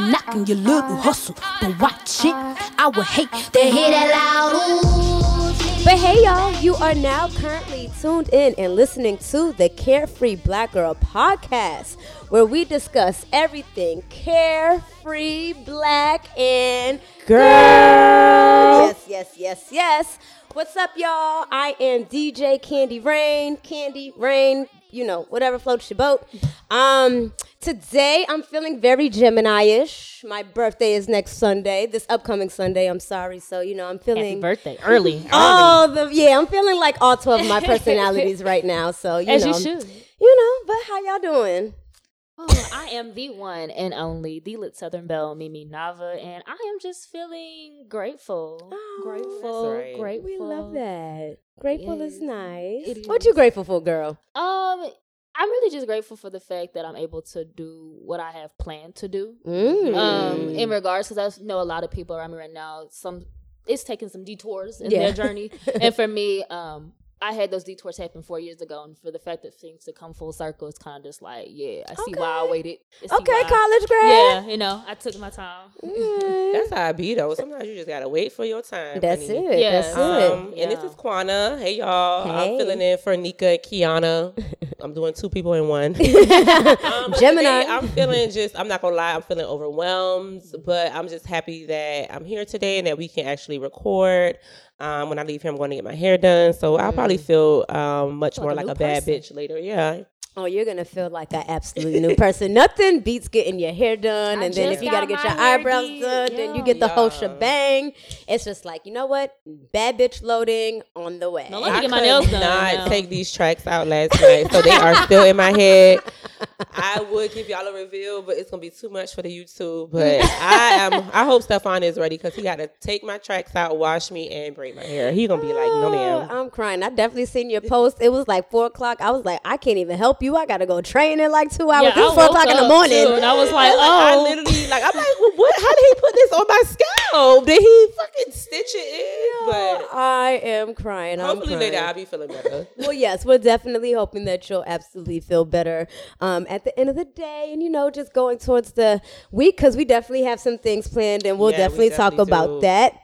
ain't knocking your little hustle, but watch it. I would hate to hear that loud ooh. But hey, y'all, you are now currently tuned in and listening to the Carefree Black Girl podcast, where we discuss everything carefree, black, and girl. Yes, yes, yes, yes. What's up, y'all? I am DJ Candy Raine. Candy Raine, you know, whatever floats your boat. Um, today I'm feeling very Gemini-ish. My birthday is next Sunday, this upcoming Sunday. I'm sorry, so you know I'm feeling Happy birthday early. Oh, the yeah. I'm feeling like all twelve of my personalities right now. So you As know, you should. you know. But how y'all doing? Oh, I am the one and only, the lit Southern Belle, Mimi Navah, and I am just feeling grateful. Oh, grateful, right. grateful. We love that. Grateful is nice. it What is. you grateful for, girl? Um, I'm really just grateful for the fact that I'm able to do what I have planned to do. Mm. Um, in regards, because I know a lot of people around me right now. Some it's taking some detours in Yeah. their journey, and for me, um, I had those detours happen four years ago, and for the fact that things to come full circle, it's kind of just like, yeah, I see why I waited. I okay, why- college grad. Yeah, you know, I took my time. Mm. That's how I be though. Sometimes you just gotta wait for your time. That's honey. it. Yeah. That's Um, it. and this is Quanna. Hey y'all. Hey. I'm filling in for Nika and Kiana. I'm doing two people in one. Um, Gemini. today I'm feeling just, I'm not gonna lie, I'm feeling overwhelmed, but I'm just happy that I'm here today and that we can actually record. Um, when I leave here, I'm going to get my hair done. So I'll probably Mm. feel um, much Like more a like new a bad person. bitch later. Yeah. Oh, you're gonna feel like an absolute new person. Nothing beats getting your hair done, I and then if you gotta get your eyebrows did, done, then you get the whole shebang. It's just like you know what, bad bitch loading on the way. No, let me I get my could nails done not now. take these tracks out last night, so they are still in my head. I would give y'all a reveal, but it's gonna be too much for the YouTube. But I am. I hope Stefan is ready because he got to take my tracks out, wash me, and braid my hair. He gonna be like, no Oh, ma'am. I'm crying. I definitely seen your post. It was like four o'clock. I was like, I can't even help you. I gotta go train in like two hours. Yeah, it was four o'clock in the morning. too, and I was like, And, I oh. literally like I'm like, well, what? How did he put this on my scalp? Did he fucking stitch it in? But I am crying. I'm hopefully crying. later I'll be feeling better. well, yes, we're definitely hoping that you'll absolutely feel better um, at the end of the day, and you know, just going towards the week because we definitely have some things planned, and we'll Yeah, we definitely talk definitely about that.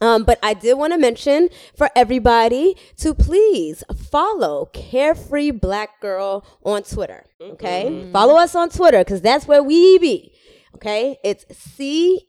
Um, but I did want to mention for everybody to please follow Carefree Black Girl on Twitter. Okay, Mm-hmm. follow us on Twitter because that's where we be. Okay, it's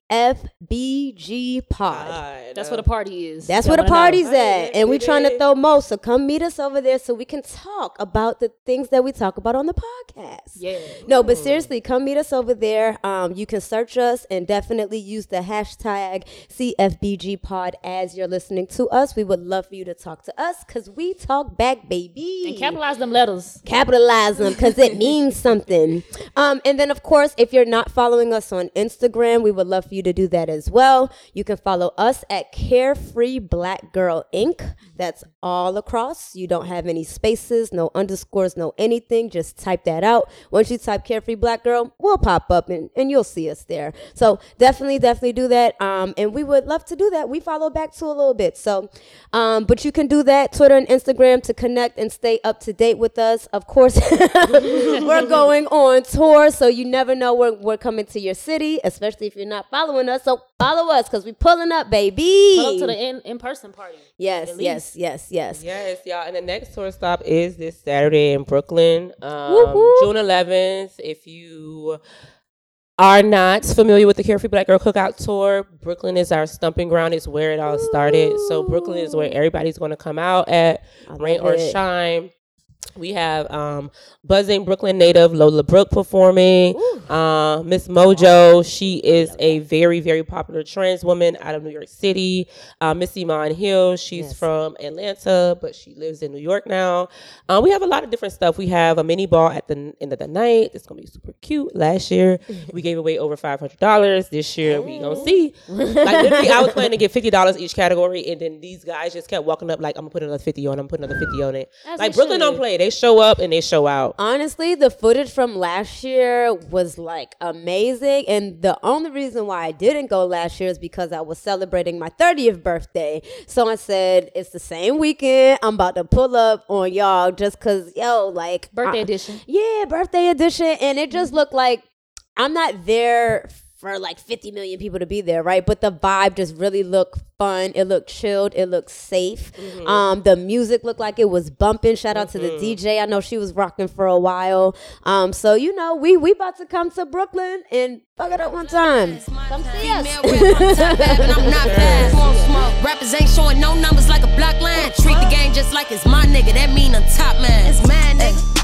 CFBG Pod. God, That's what a party is. That's Y'all where the wanna know. party's Hey, at. And we're trying to throw mo. So come meet us over there so we can talk about the things that we talk about on the podcast. Yeah. No, but seriously, come meet us over there. Um, you can search us and definitely use the hashtag CFBG pod as you're listening to us. We would love for you to talk to us because we talk back, baby. And capitalize them letters. Capitalize them because it means something. Um, and then, of course, if you're not following us on Instagram, we would love for you to do that as well. You can follow us at Carefree Black Girl Inc. That's all across. You don't have any spaces, no underscores, no anything. Just type that out. Once you type Carefree Black Girl, we'll pop up and, and you'll see us there. So definitely, definitely do that. Um, and we would love to do that. We follow back to a little bit. So, um, but you can do that Twitter and Instagram to connect and stay up to date with us. Of course, we're going on tour, so you never know when we're coming to your city, especially if you're not following us. So follow us because we pulling up, baby. Pull up to the in in person party. yes, yes, yes, yes. Yes, y'all. And the next tour stop is this Saturday in Brooklyn, um, June 11th. If you are not familiar with the Carefree Black Girl Cookout Tour, Brooklyn is our stumping ground. It's where it all started. So Brooklyn is where everybody's going to come out at, I rain love or it. shine. We have um, buzzing Brooklyn native Lola Brooke performing. Uh, Miss Mojo, she is a very, very popular trans woman out of New York City. Uh, Miss Iman Hill, she's Yes. from Atlanta, but she lives in New York now. Uh, we have a lot of different stuff. We have a mini ball at the end of the night. It's gonna be super cute. Last year we gave away over five hundred dollars. This year we gonna see. Like literally, I was planning to get fifty dollars each category, and then these guys just kept walking up like, "I'm gonna put another fifty on. I'm putting another fifty on it." As like Brooklyn don't play. They show up and they show out. Honestly, the footage from last year was like amazing. And the only reason why I didn't go last year is because I was celebrating my 30th birthday. So I said, it's the same weekend. I'm about to pull up on y'all just because, yo, like. Birthday I- edition. Yeah, birthday edition. And it just mm-hmm. looked like I'm not there for like 50 million people to be there, right? But the vibe just really looked fun. It looked chilled. It looked safe. Mm-hmm. Um, the music looked like it was bumping. Shout out to the DJ. I know she was rocking for a while. Um, so you know, we we about to come to Brooklyn and fuck it up one time. Come see us. I'm top bad, but I'm not fast. Won't smoke. Rappers ain't showing no numbers like a block line. Treat the game just like it's my nigga. That mean I'm top man. It's mad nigga.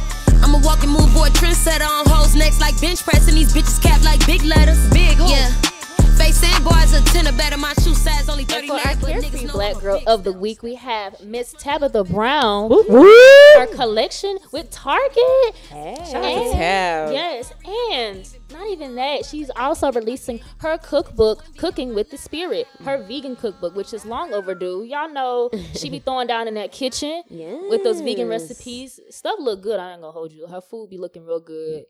A walking move board trendsetter on hoes next like bench pressing these bitches cap like big letters. Big yeah. Face and boys a tenner better. My shoe size only And for our carefree niggas black girl of the week, we have Miss Tabitha Brown. Woo! Her collection with Target. Shout out to Tab. Yes, and not even that, she's also releasing her cookbook, Cooking with the Spirit, her vegan cookbook, which is long overdue. Y'all know she be throwing down in that kitchen with those vegan recipes. Stuff look good. I ain't gonna hold you. Her food be looking real good.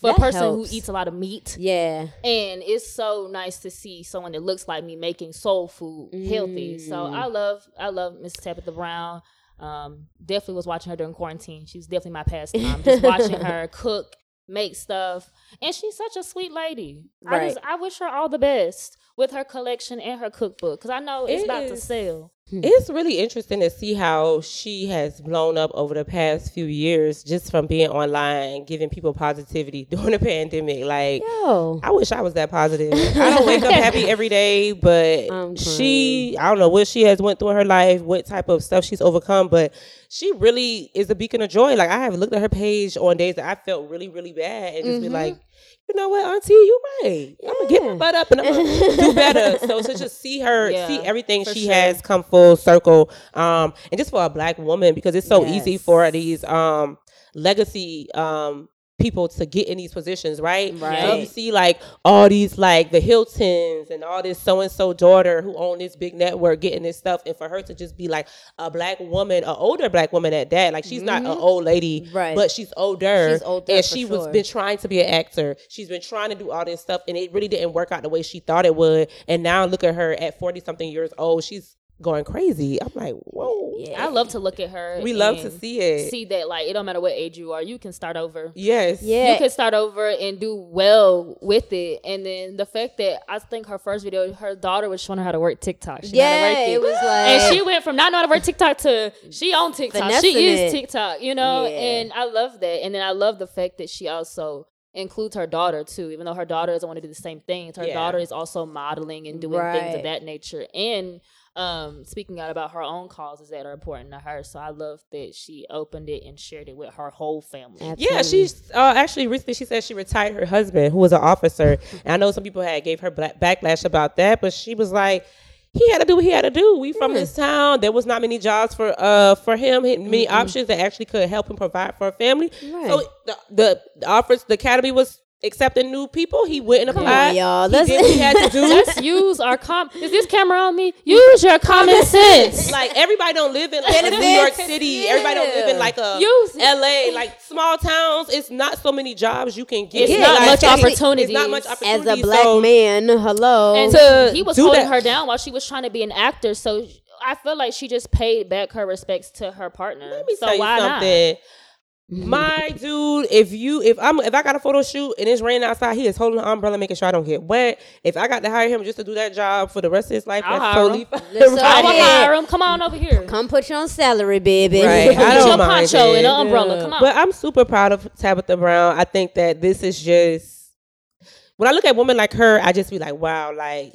For That a person helps. who eats a lot of meat, Yeah. and it's so nice to see someone that looks like me making soul food healthy. So Mm. I love I love Miss Tabitha Brown. Um, definitely was watching her during quarantine. She was definitely my pastime. Just watching her cook, make stuff, and she's such a sweet lady. I just I wish her all the best with her collection and her cookbook because I know it's It about to sell. Hmm. It's really interesting to see how she has blown up over the past few years just from being online, giving people positivity during the pandemic. Like, Yo. I wish I was that positive. I don't wake up happy every day, but I'm she, I don't know what she has went through in her life, what type of stuff she's overcome, but she really is a beacon of joy. Like, I have looked at her page on days that I felt really, really bad and just be like, mm-hmm. You know what, Auntie, you right. I'm gonna get my butt up and I'm gonna do better. So to just see her, Yeah, see everything she sure. has come full circle, um, and just for a black woman because it's so easy for these um legacy um people to get in these positions, right? Right. So you see like all these like the Hiltons and all this so and so daughter who own this big network getting this stuff, and for her to just be like a black woman, an older black woman at that, like she's not an old lady, Mm-hmm. Right. But she's older, She's older and she was been trying to be an actor. She's been trying to do all this stuff, and it really didn't work out the way she thought it would. And now look at her at forty something years old, she's going crazy. I'm like, whoa. Yeah. I love to look at her. We love to see it. See that like it don't matter what age you are, you can start over. Yes. Yeah. you can start over and do well with it. And then the fact that I think her first video, her daughter was showing her how to work TikTok. She knew how to Yeah, work it was like and she went from not knowing how to work TikTok to she on TikTok. Finessing She is it. TikTok, you know. Yeah. And I love that. And then I love the fact that she also includes her daughter too, even though her daughter doesn't want to do the same things. Her Yeah. daughter is also modeling and doing things of that nature. And um speaking out about her own causes that are important to her. So I love that she opened it and shared it with her whole family. Yeah, she's uh, actually recently she said she retired her husband, who was an officer. And I know some people had gave her black backlash about that, but she was like, he had to do what he had to do. We from this town. There was not many jobs for uh for him, he- many options that actually could help him provide for a family. Right. So the, the the offers, the academy was accepting new people. He Come applied. on, y'all. He Let's- did what he had to do. Let's use our com. Is this camera on me? Use your common sense. like everybody don't live in like, New York City. Everybody don't live in like a Use. LA. Like small towns, it's not so many jobs you can get. It's Yeah, not like, much opportunities. It's not much As a black so, man, hello. and to he was holding that- her down while she was trying to be an actor. So I feel like she just paid back her respects to her partner. Let me so tell you why something. My dude, if you if I'm if I got a photo shoot and it's raining outside, he is holding the umbrella, making sure I don't get wet. If I got to hire him just to do that job for the rest of his life, I'll that's hire totally him. fine. Listen, not? I will Yeah. hire him. Come on over here. Come put you on salary, baby. Right. I Put don't your mind poncho it. and an umbrella. Come on. But I'm super proud of Tabitha Brown. I think that this is just when I look at women like her, I just be like, wow, like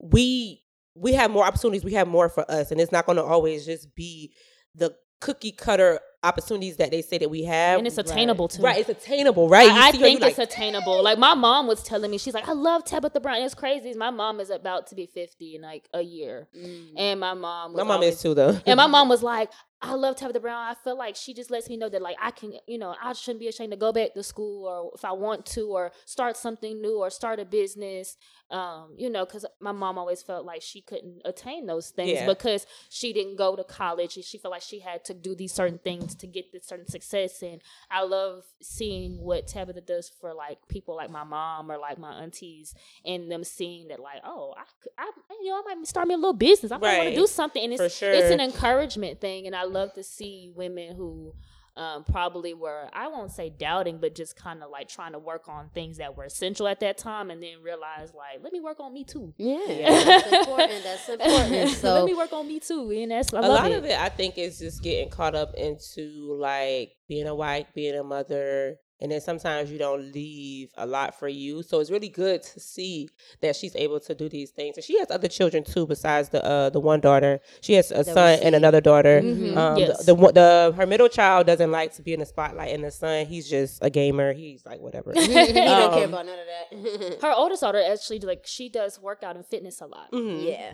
we we have more opportunities, we have more for us, and it's not going to always just be the cookie cutter opportunities that they say that we have. and it's attainable too. right, it's attainable, right? I, I see her, think it's like, attainable. Like my mom was telling me, she's like, I love Tabitha Brown. It's crazy. My mom is about to be fifty in like a year, and my mom. Was my mom always- is too though. And my mom was like, I love Tabitha Brown. I feel like she just lets me know that like I can, you know, I shouldn't be ashamed to go back to school or if I want to or start something new or start a business. Um, you know, because my mom always felt like she couldn't attain those things Yeah. because she didn't go to college and she felt like she had to do these certain things to get this certain success. And I love seeing what Tabitha does for like people like my mom or like my aunties and them seeing that like, oh, I, I you know, I might start me a little business. I might want to do something. And it's For it's an encouragement thing, and I love to see women who um, probably were I won't say doubting, but just kind of like trying to work on things that were essential at that time, and then realize like, let me work on me too. Yeah, that's important. That's important. So let me work on me too, and that's I a love lot it. of it, I think, is just getting caught up into like being a wife, being a mother, and then sometimes you don't leave a lot for you. So it's really good to see that she's able to do these things, and she has other children too, besides the uh, the one daughter. She has a we son and another daughter. Mhm. Um, Yes. the, the the her middle child doesn't like to be in the spotlight, and the son he's just a gamer. He's like whatever. he don't care Um, about none of that. Her oldest daughter actually like she does workout and fitness a lot. Mhm. yeah.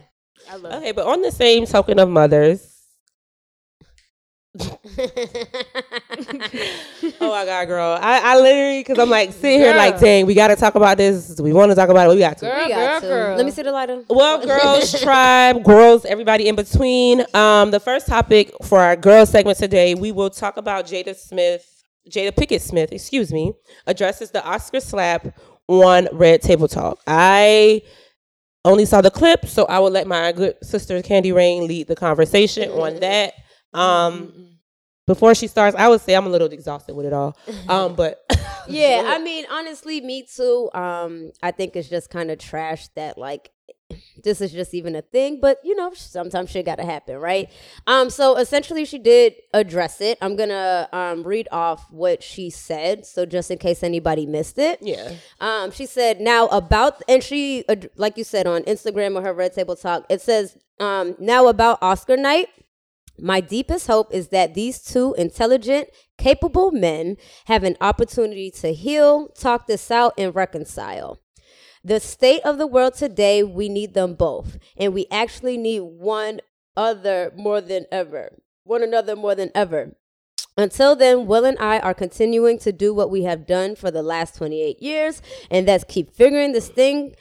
I love. It. Okay, but on the same token of mothers. oh my god, girl! I, I literally because I'm like sitting here like, dang, we got to talk about this. We want to talk about it? We got to. Girl, We got girl, to. girl. Let me see the lighter. Well, girls, tribe, girls, everybody in between. Um, the first topic for our girls segment today, we will talk about Jada Smith, Jada Pickett Smith, excuse me, addresses the Oscar slap on Red Table Talk. I only saw the clip, so I will let my good sister Candy Raine lead the conversation on that. Um, before she starts, I would say I'm a little exhausted with it all. Um, but Yeah, I mean, honestly, me too. Um, I think it's just kind of trash that like this is just even a thing, but you know, sometimes shit gotta happen, right? Um, so essentially she did address it. I'm gonna um read off what she said, so just in case anybody missed it. yeah, Um, she said now about and she like you said on Instagram or her Red Table Talk. It says um now about Oscar night. My deepest hope is that these two intelligent, capable men have an opportunity to heal, talk this out, and reconcile. The state of the world today, we need them both. And we actually need one other more than ever. One another more than ever. Until then, Will and I are continuing to do what we have done for the last 28 years, and that's keep figuring this thing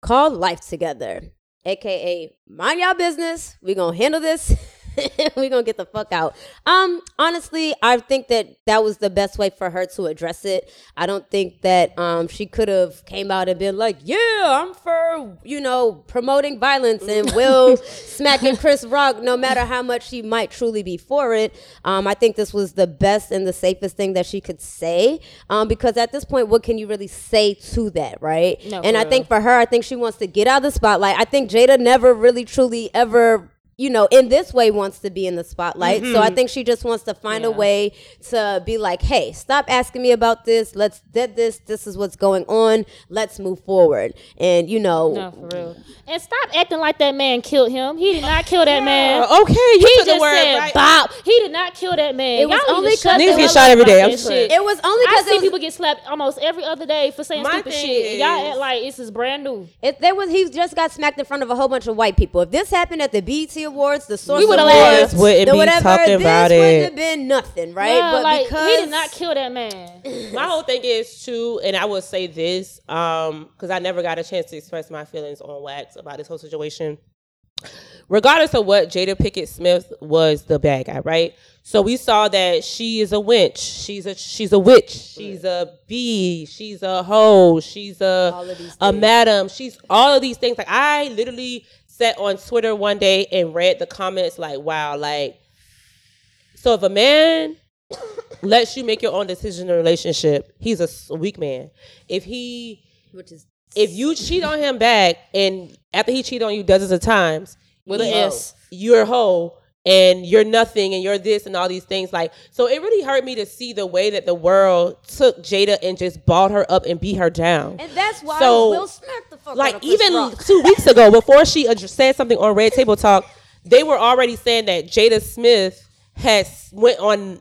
called life together. AKA, mind y'all business. we going to handle this. we going to get the fuck out. Um, honestly, I think that that was the best way for her to address it. I don't think that um she could have came out and been like, "Yeah, I'm for, you know, promoting violence and Will smacking Chris Rock no matter how much she might truly be for it." Um, I think this was the best and the safest thing that she could say. Um, because at this point, what can you really say to that, right? No, and I think for her, I think she wants to get out of the spotlight. I think Jada never really truly ever you know, in this way wants to be in the spotlight. So I think she just wants to find a way to be like, hey, stop asking me about this. Let's did this. This is what's going on. Let's move forward. And you know, No, for real. And stop acting like that man killed him. He did not kill that man. Uh, okay, you He took the just word said right. Bob. He did not kill that man. It was Y'all only to shut 'cause- the Niggas get shot every day, I'm shit. it was only because I because see was, people get slapped almost every other day for saying My stupid thing shit. And y'all act like this is brand new. it, there was he just got smacked in front of a whole bunch of white people. If this happened at the BET Awards, the Source We would've Awards, laughed. Wouldn't the be whatever, talking this about wouldn't it. have been nothing, right? Yeah, but like because he did not kill that man. My whole thing is too, and I will say this, um, because I never got a chance to express my feelings on wax about this whole situation. Regardless of what Jada Pickett Smith was the bad guy, right? So we saw that she is a wench, she's a she's a witch, she's a bee, she's a hoe, she's a All of these a things. madam, she's all of these things. Like I literally sat on Twitter one day and read the comments like, wow, like so if a man lets you make your own decision in a relationship, he's a weak man. If he which is if you cheat on him back and after he cheat on you dozens of times, With an S. you're a hoe and you're nothing and you're this and all these things. Like so it really hurt me to see the way that the world took Jada and just balled her up and beat her down. and that's why So, Will smacked the fuck out like even Rock. two weeks ago, before she said something on Red Table Talk, they were already saying that Jada Smith has went on.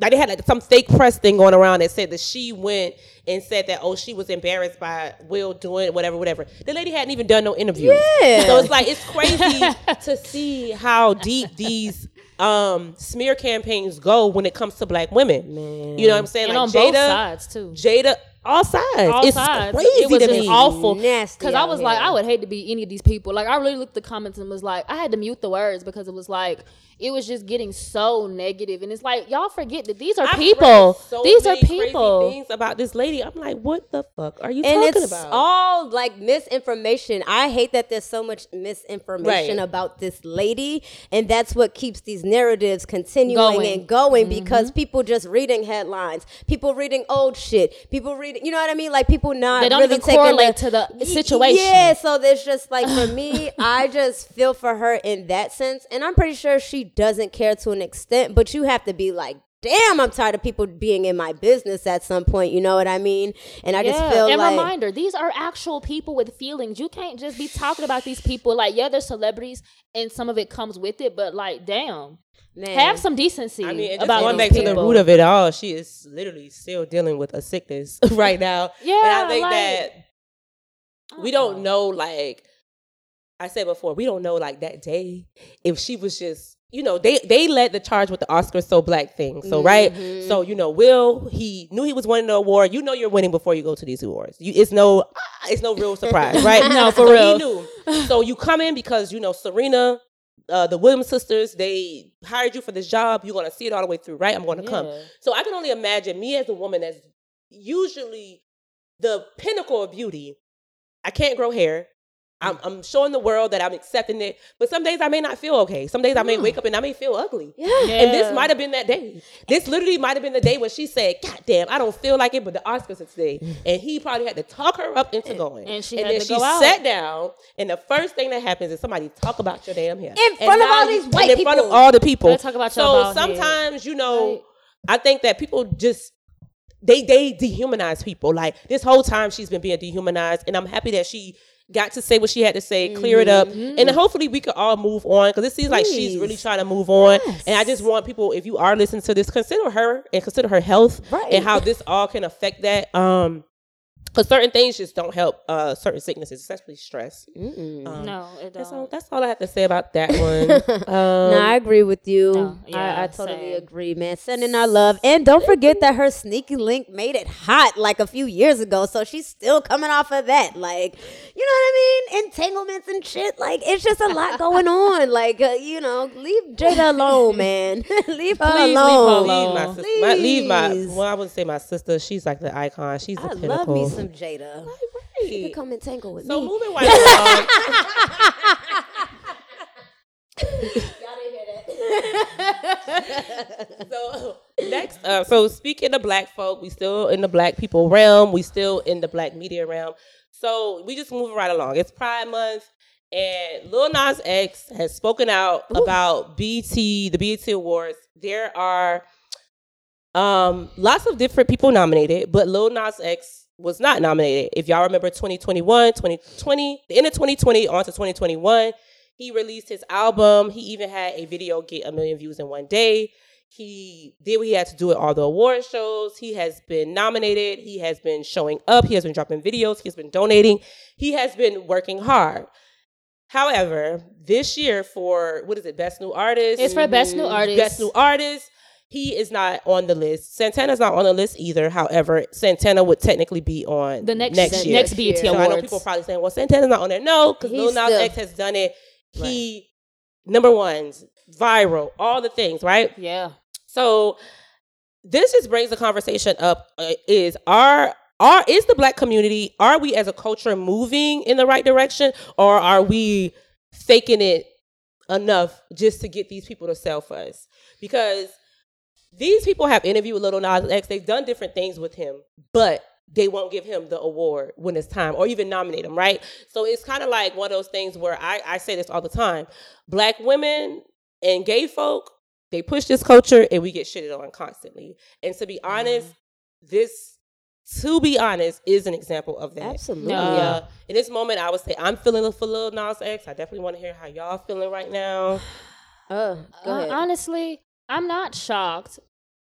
Like they had like some fake press thing going around that said that she went and said that oh she was embarrassed by Will doing whatever whatever. The lady hadn't even done no interviews. Yeah. So it's like it's crazy to see how deep these um smear campaigns go when it comes to black women. Man. You know what I'm saying? And like on Jada, both sides too. Jada, all sides. all it's sides. crazy it was to just me. awful. Nasty Because I out was like. I would hate to be any of these people. Like I really looked at the comments and was like, I had to mute the words because it was like it was just getting so negative. And it's like y'all forget that these are I've people. read so these are many crazy people. things about this lady. I'm like, what the fuck are you and talking it's about? all like misinformation. I hate that there's so much misinformation Right. about this lady, and that's what keeps these narratives continuing Going. and going Mm-hmm. because people just reading headlines, people reading old shit, people reading, you know what I mean? Like people not They don't really even taking correlate the- to the situation. Yeah, so there's just like for me, I just feel for her in that sense, and I'm pretty sure she doesn't care to an extent, but you have to be like. Damn, I'm tired of people being in my business at some point. You know what I mean? And I just feel and like reminder, these are actual people with feelings. You can't just be talking about these people like, yeah, they're celebrities, and some of it comes with it. But like, damn, Man. have some decency I mean, just about going these back to the root of it all, she is literally still dealing with a sickness right now. Yeah, and I think like- that we don't uh-uh. know. Like I said before, we don't know like that day if she was just. You know, they they led the charge with the Oscar so black thing. So right, Mm-hmm. so you know, Will he knew he was winning the award. You know, you're winning before you go to these awards. You, it's no, ah, it's no real surprise, right? No, for So real. He knew. So you come in because you know Serena, uh, the Williams sisters, they hired you for this job. You're gonna see it all the way through, right? I'm gonna come. So I can only imagine me as a woman that's usually the pinnacle of beauty. I can't grow hair. I'm, I'm showing the world that I'm accepting it, but some days I may not feel okay. Some days I may wake up and I may feel ugly. Yeah. And this might have been that day. This literally might have been the day when she said, God damn, I don't feel like it, but the Oscars are today. And he probably had to talk her up into going. and she and had then to she go out. sat down, and the first thing that happens is somebody talk about your damn hair. In front of all these white in front of people. all the people. Talk about your so sometimes, you know, Right. I think that people just they they dehumanize people. Like this whole time she's been being dehumanized, and I'm happy that she got to say what she had to say, clear it up, Mm-hmm. and hopefully we could all move on because it seems like she's really trying to move on. And I just want people, if you are listening to this, consider her and consider her health Right. and how this all can affect that. Um, because certain things just don't help uh certain sicknesses, especially stress. Um, No, it That's all, don't. that's all I have to say about that one. um, no, I agree with you. No, yeah, I, I totally same. agree, man. Sending our love. And don't forget that her sneaky link made it hot like a few years ago. So she's still coming off of that. Like, you know what I mean? Entanglements and shit. Like, it's just a lot going on. Like, uh, you know, leave Jada alone, man. leave her Please leave her alone. alone. Leave my sister. My, leave my. Well, I wouldn't say my sister. She's like the icon. She's the I love pinnacle. Me some Jada. She Right. can come and tangle with So me. So moving right along. Y'all didn't hear that. So next, uh, so speaking of black folk, we still in the black people realm. We still in the black media realm. So we just moving right along. It's Pride Month, and Lil Nas X has spoken out about BT, the BT Awards. There are um lots of different people nominated, but Lil Nas X was not nominated. If y'all remember 2021, 2020, the end of 2020 on to 2021, he released his album. He even had a video get a million views in one day. He did what he had to do at all the award shows. He has been nominated. He has been showing up. He has been dropping videos. He has been donating. He has been working hard. However, this year for what is it, Best New Artist? It's for best new mm-hmm. artist. Best New Artist. He is not on the list. Santana's not on the list either. However, Santana would technically be on the next next year. next BET So So I know Awards. people probably saying, "Well, Santana's not on there." No, because Lil Nas X has done it. He number ones, viral, all the things, right? yeah. So this just brings the conversation up: uh, is our are is the black community are we as a culture moving in the right direction, or are we faking it enough just to get these people to sell for us? Because these people have interviewed with Little Nas X. They've done different things with him, but they won't give him the award when it's time or even nominate him, right? So it's kind of like one of those things where I, I say this all the time. Black women and gay folk, they push this culture and we get shitted on constantly. And to be honest, this, to be honest, is an example of that. Absolutely. No, Uh, yeah. In this moment, I would say I'm feeling for Lil Nas X. I definitely want to hear how y'all feeling right now. Uh, go Uh, ahead. honestly, I'm not shocked.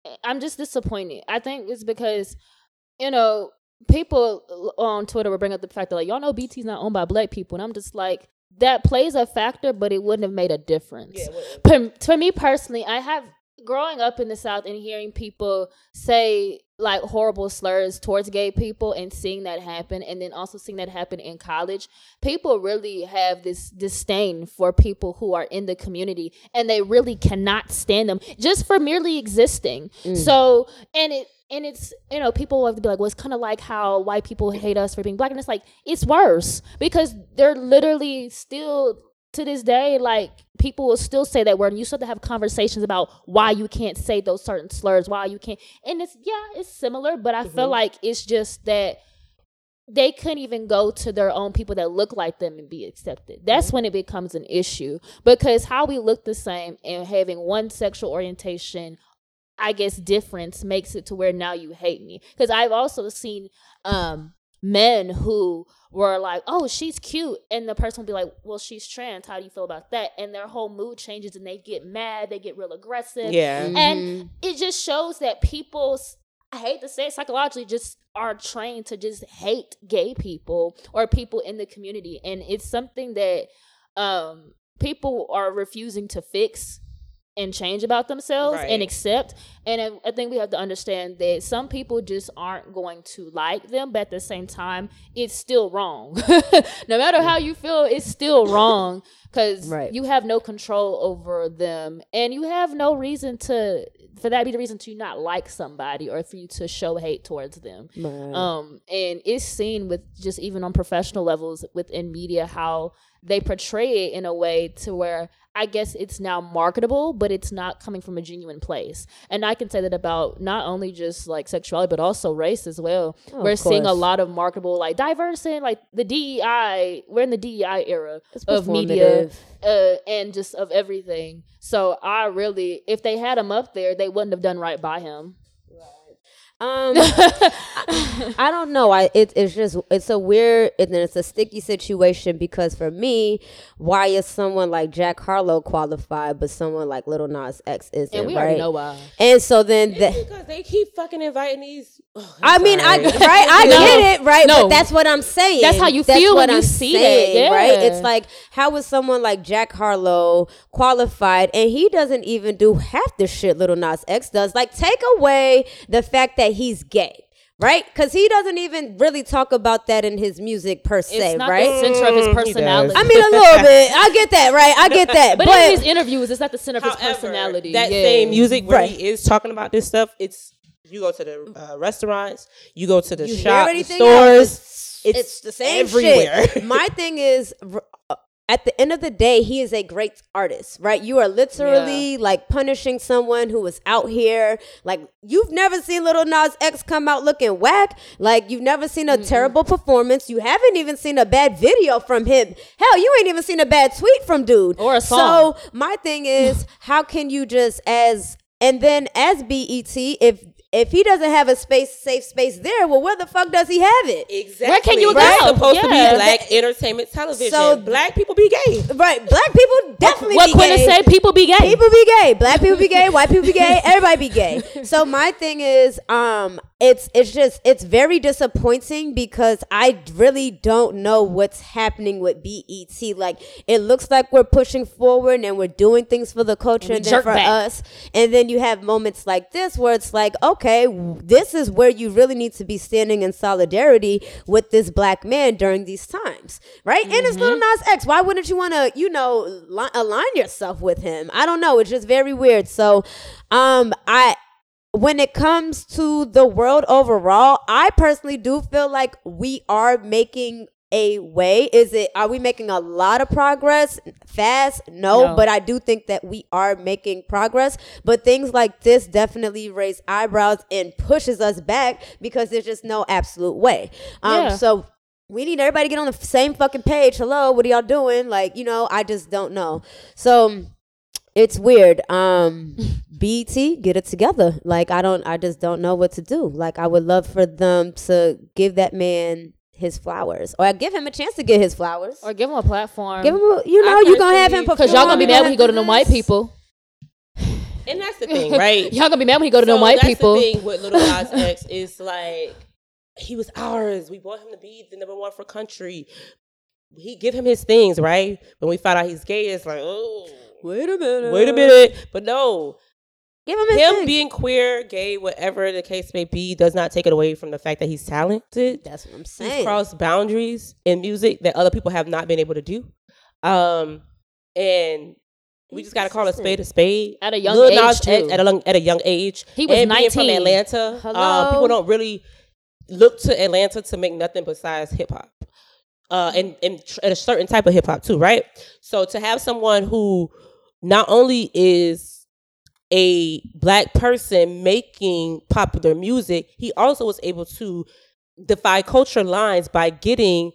Eh, I'm just disappointed. I think it's because, you know, people on Twitter will bring up the fact that like y'all know BT's not owned by black people, and I'm just like that plays a factor, but it wouldn't have made a difference. Yeah, Per- for me personally, I have growing up in the South and hearing people say like horrible slurs towards gay people and seeing that happen and then also seeing that happen in college people really have this disdain for people who are in the community and they really cannot stand them just for merely existing. Mm. So and it and it's you know people have to be like well it's kind of like how white people hate us for being black. And it's like it's worse because they're literally still to this day, like people will still say that word, and you still have to have conversations about why you can't say those certain slurs, why you can't. And it's yeah, it's similar, but I feel like it's just that they couldn't even go to their own people that look like them and be accepted. That's when it becomes an issue because how we look the same and having one sexual orientation I guess difference makes it to where now you hate me. Because I've also seen um men who were like, "Oh, she's cute," and the person will be like, "Well, she's trans. How do you feel about that?" And their whole mood changes, and they get mad, they get real aggressive, Yeah. and it just shows that people. I hate to say it, psychologically, just are trained to just hate gay people or people in the community, and it's something that um people are refusing to fix and change about themselves Right. and accept. And I, I think we have to understand that some people just aren't going to like them, but at the same time, it's still wrong. no matter how you feel, it's still wrong because Right. you have no control over them, and you have no reason to for that to be the reason to not like somebody or for you to show hate towards them. Um, and it's seen with just even on professional levels within media how they portray it in a way to where I guess it's now marketable, but it's not coming from a genuine place. And I can say that about not only just like sexuality, but also race as well. Oh, we're seeing a lot of marketable, like diverse and like the DEI. We're in the DEI era of media uh, and just of everything. So I really, if they had him up there, they wouldn't have done right by him. Um, I, I don't know. I it, it's just it's a weird and it's a sticky situation because for me, why is someone like Jack Harlow qualified, but someone like Little Nas X isn't? And we right? already know why. And so then the, because they keep fucking inviting these. oh, I I'm mean, I right, I No. get it, right? No. But that's what I'm saying. That's how you That's feel when you I'm see that, saying, right? yeah. It's like how is someone like Jack Harlow qualified, and he doesn't even do half the shit Little Nas X does. Like, take away the fact that he's gay. Right, because he doesn't even really talk about that in his music per se, It's not right? the center of his Mm, he does. personality. I mean, a little bit. I get that, right? I get that, but, but, in his interviews, it's not the center of his personality. That yeah. same music where Right. he is talking about this stuff, it's you go to the uh, restaurants, you go to the you hear shop, the stores. else, it's, it's the same everywhere. shit. My thing is, r- at the end of the day, he is a great artist, right? You are literally like punishing someone who was out here. Like you've never seen Little Nas X come out looking whack. Like you've never seen a terrible performance. You haven't even seen a bad video from him. Hell, you ain't even seen a bad tweet from dude Or a song. So my thing is, how can you just as and then as BET, if if he doesn't have a space, safe space there, well, where the fuck does he have it? Exactly. Where can you That's go? supposed to be black entertainment television. So- black people be gay. Right, black people definitely. What be Quinn gay. said, people be gay. People be gay. Black people be gay. White people be gay. Everybody be gay. So my thing is, um, it's it's just it's very disappointing because I really don't know what's happening with BET. Like it looks like we're pushing forward and we're doing things for the culture we and then for back. us. And then you have moments like this where it's like, okay, w- this is where you really need to be standing in solidarity with this black man during these times, right? And it's Little Nas X. Why wouldn't you want to, you know, li- align yourself with him? I don't know. It's just very weird. So, um, I when it comes to the world overall, I personally do feel like we are making a way. Is it are we making a lot of progress fast? No, No. but I do think that we are making progress. But things like this definitely raise eyebrows and pushes us back because there's just no absolute way. Um Yeah. so we need everybody to get on the same fucking page. Hello, what are y'all doing? Like, you know, I just don't know. So it's weird. Um BT, get it together. Like I don't I just don't know what to do. Like I would love for them to give that man his flowers. Or give him a chance to get his flowers. or give him a platform. give him a, you know, I you gonna have him personally- because y'all gonna be mad when he go to you white people. And that's the thing, right? Y'all gonna be mad when he go to them white that's people. The thing with Little Nas X is like he was ours. We brought him to be the number one for country. He give him his things, right? When we found out he's gay, it's like, oh, Wait a minute. wait a minute. But no, Give him him thing. being queer, gay, whatever the case may be, does not take it away from the fact that he's talented. That's what I'm saying. He's crossed boundaries in music that other people have not been able to do. Um, and we just got to call a spade a spade. At a young Lil age, Nas too. At a, young- at a young age. He was and being from Atlanta. Hello? Uh, people don't really look to Atlanta to make nothing besides hip hop. Uh, and, and, tr- and a certain type of hip hop too, right? So to have someone who not only is a black person making popular music, he also was able to defy culture lines by getting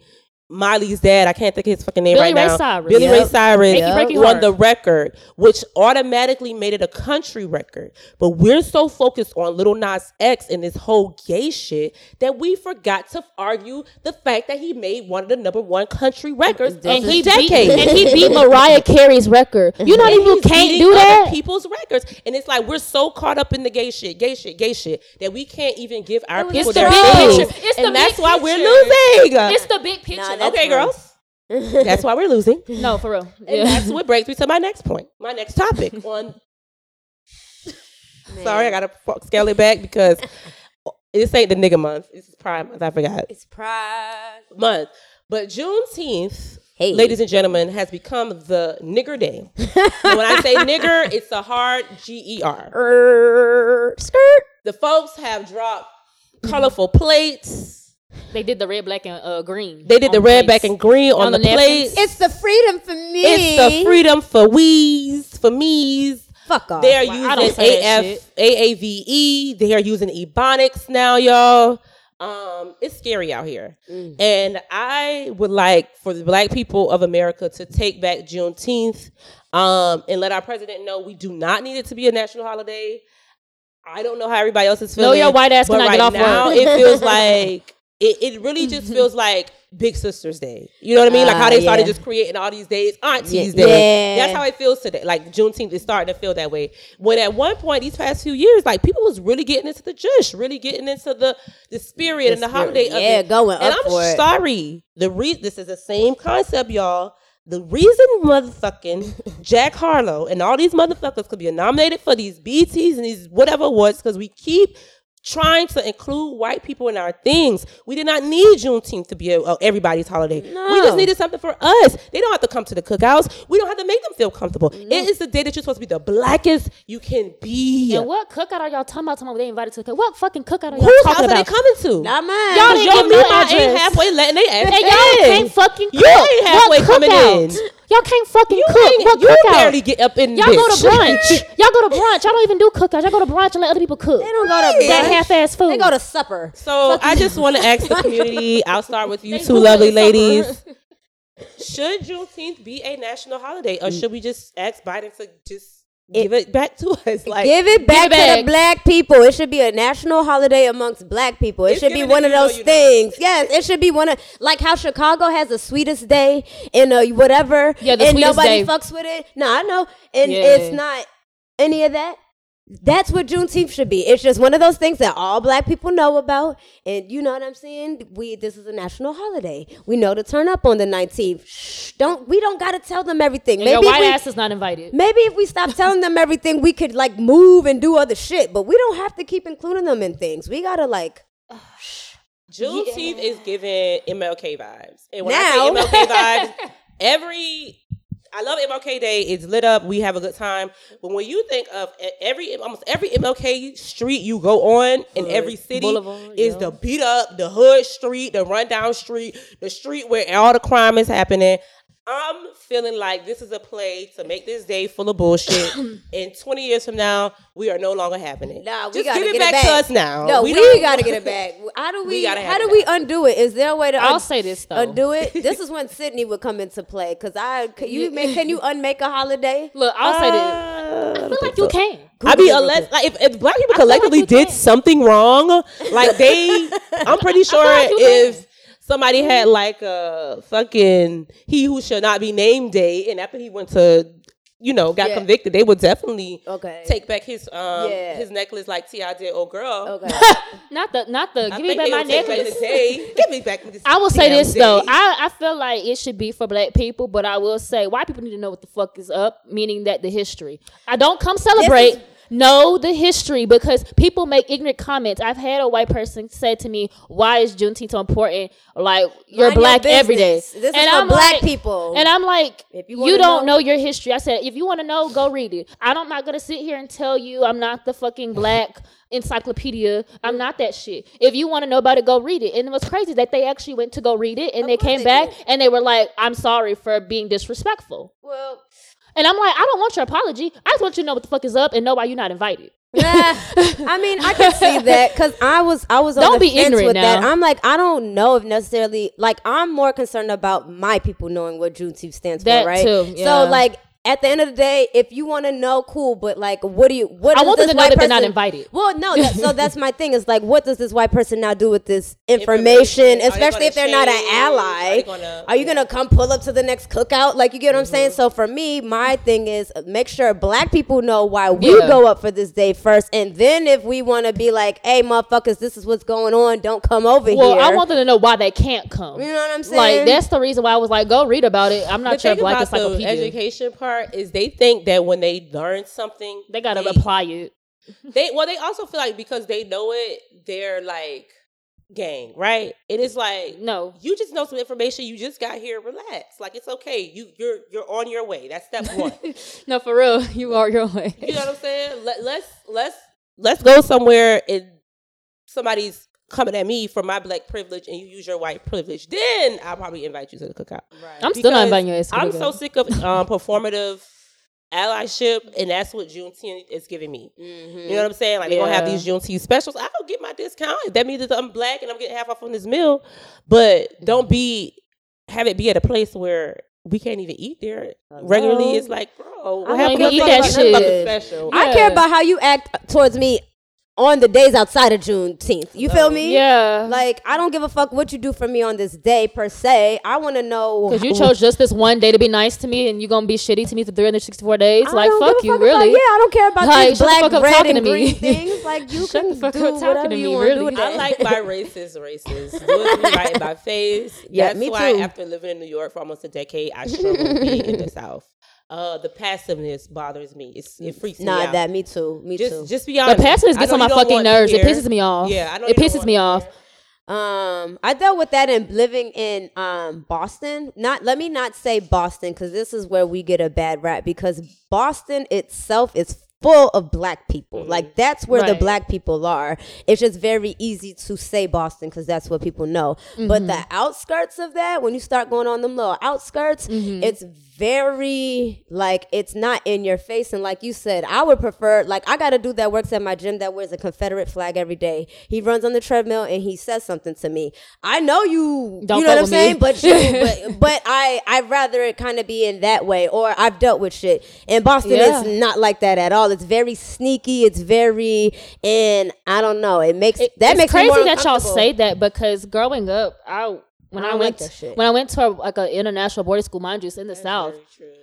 Miley's dad, I can't think of his fucking name Billy right Ray now. Cyrus. Billy Ray Cyrus Make it break your on the record, which automatically made it a country record. But we're so focused on Little Nas X and this whole gay shit that we forgot to argue the fact that he made one of the number one country records and of he this beat, decade. and he beat Mariah Carey's record. You know And people he's can't beating do other that. people's records, and it's like we're so caught up in the gay shit, gay shit, gay shit that we can't even give our was people It's the their big things. picture. It's and the that's big why we're losing. It's the big picture. Nah, that's okay, gross. girls. that's why we're losing. no, for real. And Yeah. that's what brings me to my next point, my next topic. on sorry, I gotta scale it back because this ain't the nigga month. This is Pride month. I forgot It's pride. month, but Juneteenth. Hey. Ladies and gentlemen, has become the nigger day. When I say nigger, it's a hard G E R. Skirt. The folks have dropped colorful plates. They did the red, black, and uh, green. They did the on red, plates. black, and green on, On the, the napkins. plates. It's the freedom for me. It's the freedom for we's, for me's. Fuck off. They are Well, using say AF, AAVE. They are using Ebonics now, y'all. Um, it's scary out here. Mm. And I would like for the black people of America to take back Juneteenth um, and let our president know we do not need it to be a national holiday. I don't know how everybody else is feeling. No, feeling. your white ass but cannot right get off now, work. it feels like it, it really just feels like Big Sister's Day. You know what I mean? Like how Ah, they started yeah. just creating all these days, Auntie's Yeah. Day. Yeah. That's how it feels today. Like Juneteenth is starting to feel that way. When at one point these past few years, like people was really getting into the jush, really getting into the the spirit and the spirit. holiday of Yeah, going and up I'm for it. sorry. The re- this is the same concept, y'all. The reason motherfucking Jack Harlow and all these motherfuckers could be nominated for these BTs and these whatever awards because we keep trying to include white people in our things. We did not need Juneteenth to be a, a- everybody's holiday. We just needed something for us. They don't have to come to the cookouts. We don't have to make them feel comfortable. Mm. It is the day that you're supposed to be the blackest you can be. And what cookout are y'all talking about? Talking about they invited to the cookout. What fucking cookout are y'all house talking are they coming to? Not mine. Y'all didn't give no mama ain't halfway letting they ass And y'all in. can't fucking cook. You ain't halfway coming in. Y'all can't fucking You cook. ain't- what you cookout? barely get up in Y'all bitch. go to brunch. y'all go to brunch. Y'all don't even do cookouts. Y'all go to brunch and let other people cook. They don't go to that half-ass food. They go to supper. So I just want to ask the community. I'll start with you They two lovely ladies. Should Juneteenth be a national holiday, or mm. should we just ask Biden to just give it back to us? Like, Give it back it to back. the black people. It should be a national holiday amongst black people. It It's should be one of those you know. things. Yes, it should be one of like how Chicago has the sweetest day and uh, whatever. Yeah, the and sweetest nobody day. fucks with it. No, I know, and Yeah. it's not any of that. That's what Juneteenth should be. It's just one of those things that all black people know about, and you know what I'm saying. We this is a national holiday. We know to turn up on the 19th. Shh, don't we don't got to tell them everything. And your Maybe white we, ass is not invited. Maybe if we stop telling them everything, we could like move and do other shit. But we don't have to keep including them in things. We gotta like Juneteenth is giving MLK vibes. And when Now. I say MLK vibes, every I love MLK Day. It's lit up. We have a good time. But when you think of every almost every MLK street you go on in every city is yeah. the beat up, the hood street, the rundown street, the street where all the crime is happening. I'm feeling like this is a play to make this day full of bullshit. and 20 years from now, we are no longer having it. Nah, we Just gotta give it get it back, to us now. no, we, don't- gotta get it back. How do we? We how do we undo it? Is there a way to? I'll un- say this, though. Undo it. This is when Sydney would come into play. Cause I can you make can you unmake a holiday? Look, I'll say this. Uh, I feel like you can. I mean, unless like if, if black people feel like collectively did can. something wrong, like they, I'm pretty sure like you if somebody had like a fucking he who shall not be named day, and after he went to, you know, got Yeah. convicted, they would definitely Okay. take back his um Yeah. his necklace like Ti did, old girl. Okay. Not the, not the. I Give me back my would take back necklace. day. Give me back this. I will say damn this though. I, I feel like it should be for black people, but I will say white people need to know what the fuck is up, meaning that the history. I don't come celebrate. Know the history because people make ignorant comments. I've had a white person say to me, "Why is Juneteenth so important? Like you're Mind your black every day." This is for black people. And I'm like, If you you, don't know- know your history. I said, if you want to know, go read it. I'm not gonna sit here and tell you I'm not the fucking black encyclopedia. I'm not that shit. If you want to know about it, go read it. And it was crazy that they actually went to go read it, and they came they back did. and they were like, "I'm sorry for being disrespectful." Well, And I'm like, I don't want your apology. I just want you to know what the fuck is up and know why you're not invited. yeah, I mean, I can see that because I was I was on Don't the be ignorant with that. I'm like, I don't know if necessarily like I'm more concerned about my people knowing what Juneteenth stands That for, right? too, yeah. So like. At the end of the day, if you want to know, cool. But like, what do you? What I does want them this to know white that they're not person- invited. Well, no. That, so that's my thing. Is like, what does this white person now do with this information? Information. Are they Especially if they're not an change? Are ally. gonna- Are you gonna come pull up to the next cookout? Like, you get what I'm saying? Mm-hmm. So for me, my thing is make sure black people know why we Yeah. go up for this day first, and then if we want to be like, hey, motherfuckers, this is what's going on. Don't come over Well, here. Well, I want them to know why they can't come. You know what I'm saying? Like that's the reason why I was like, go read about it. I'm The not your thing black about the encyclopedia. education part is they think that when they learn something, they gotta they, apply it. They well, they also feel like because they know it, they're like gang, right? It is like No. you just know some information. You just got here. Relax. Like it's okay. You you're you're on your way. That's step one. No, for real, you are your way. you know what I'm saying? Let, let's let's let's go somewhere and somebody's coming at me for my black privilege and you use your white privilege. Then I'll probably invite you to the cookout. Right. I'm still not inviting your ass I'm cookout. so sick of um, performative allyship, and that's what Juneteenth is giving me. You know what I'm saying? Like they're gonna have Yeah. these Juneteenth specials. I don't get my discount. If that means that I'm black and I'm getting half off on this meal, but don't be have it be at a place where we can't even eat there regularly. It's like, bro, I what don't happened give to a the fuck fucking about none of special? I care about how you act towards me on the days outside of Juneteenth. You feel oh, me? Yeah. Like I don't give a fuck what you do for me on this day per se. I want to know Because you chose just this one day to be nice to me, and you're gonna be shitty to me for 364 days. I like, don't fuck give a you, fuck really? About, yeah, I don't care about Like, these shut the black, fuck red, talking and to green things. Like you Shut can the fuck do up talking whatever to you me, want do really. I like my racist racist. Do it me right in my face. Yeah, That's me why too. after living in New York for almost a decade, I struggle being in the South. Uh, the passiveness bothers me. It's, it freaks me out. Nah, that me too. Me just too. just be But The passiveness gets on my fucking nerves. It pisses me off. Yeah, I know It you don't pisses want me off. Um, I dealt with that in living in um Boston. Not let me not say Boston because this is where we get a bad rap because Boston itself is full of black people. Like that's where the black people are. It's just very easy to say Boston because that's what people know. But the outskirts of that, when you start going on them little outskirts, it's very like it's not in your face. And like you said, I would prefer like I got a dude that works at my gym that wears a Confederate flag every day. He runs on the treadmill and he says something to me. I know you, Don't you know what I'm me. saying, but you, but but I I'd rather it kind of be in that way. Or I've dealt with shit in Boston. Yeah. It's not like that at all. It's very sneaky. It's very and I don't know. It makes It- that makes me crazy that y'all say that because growing up, I when I I, went like that when I went to a, like an international boarding school, mind you, it's in the south.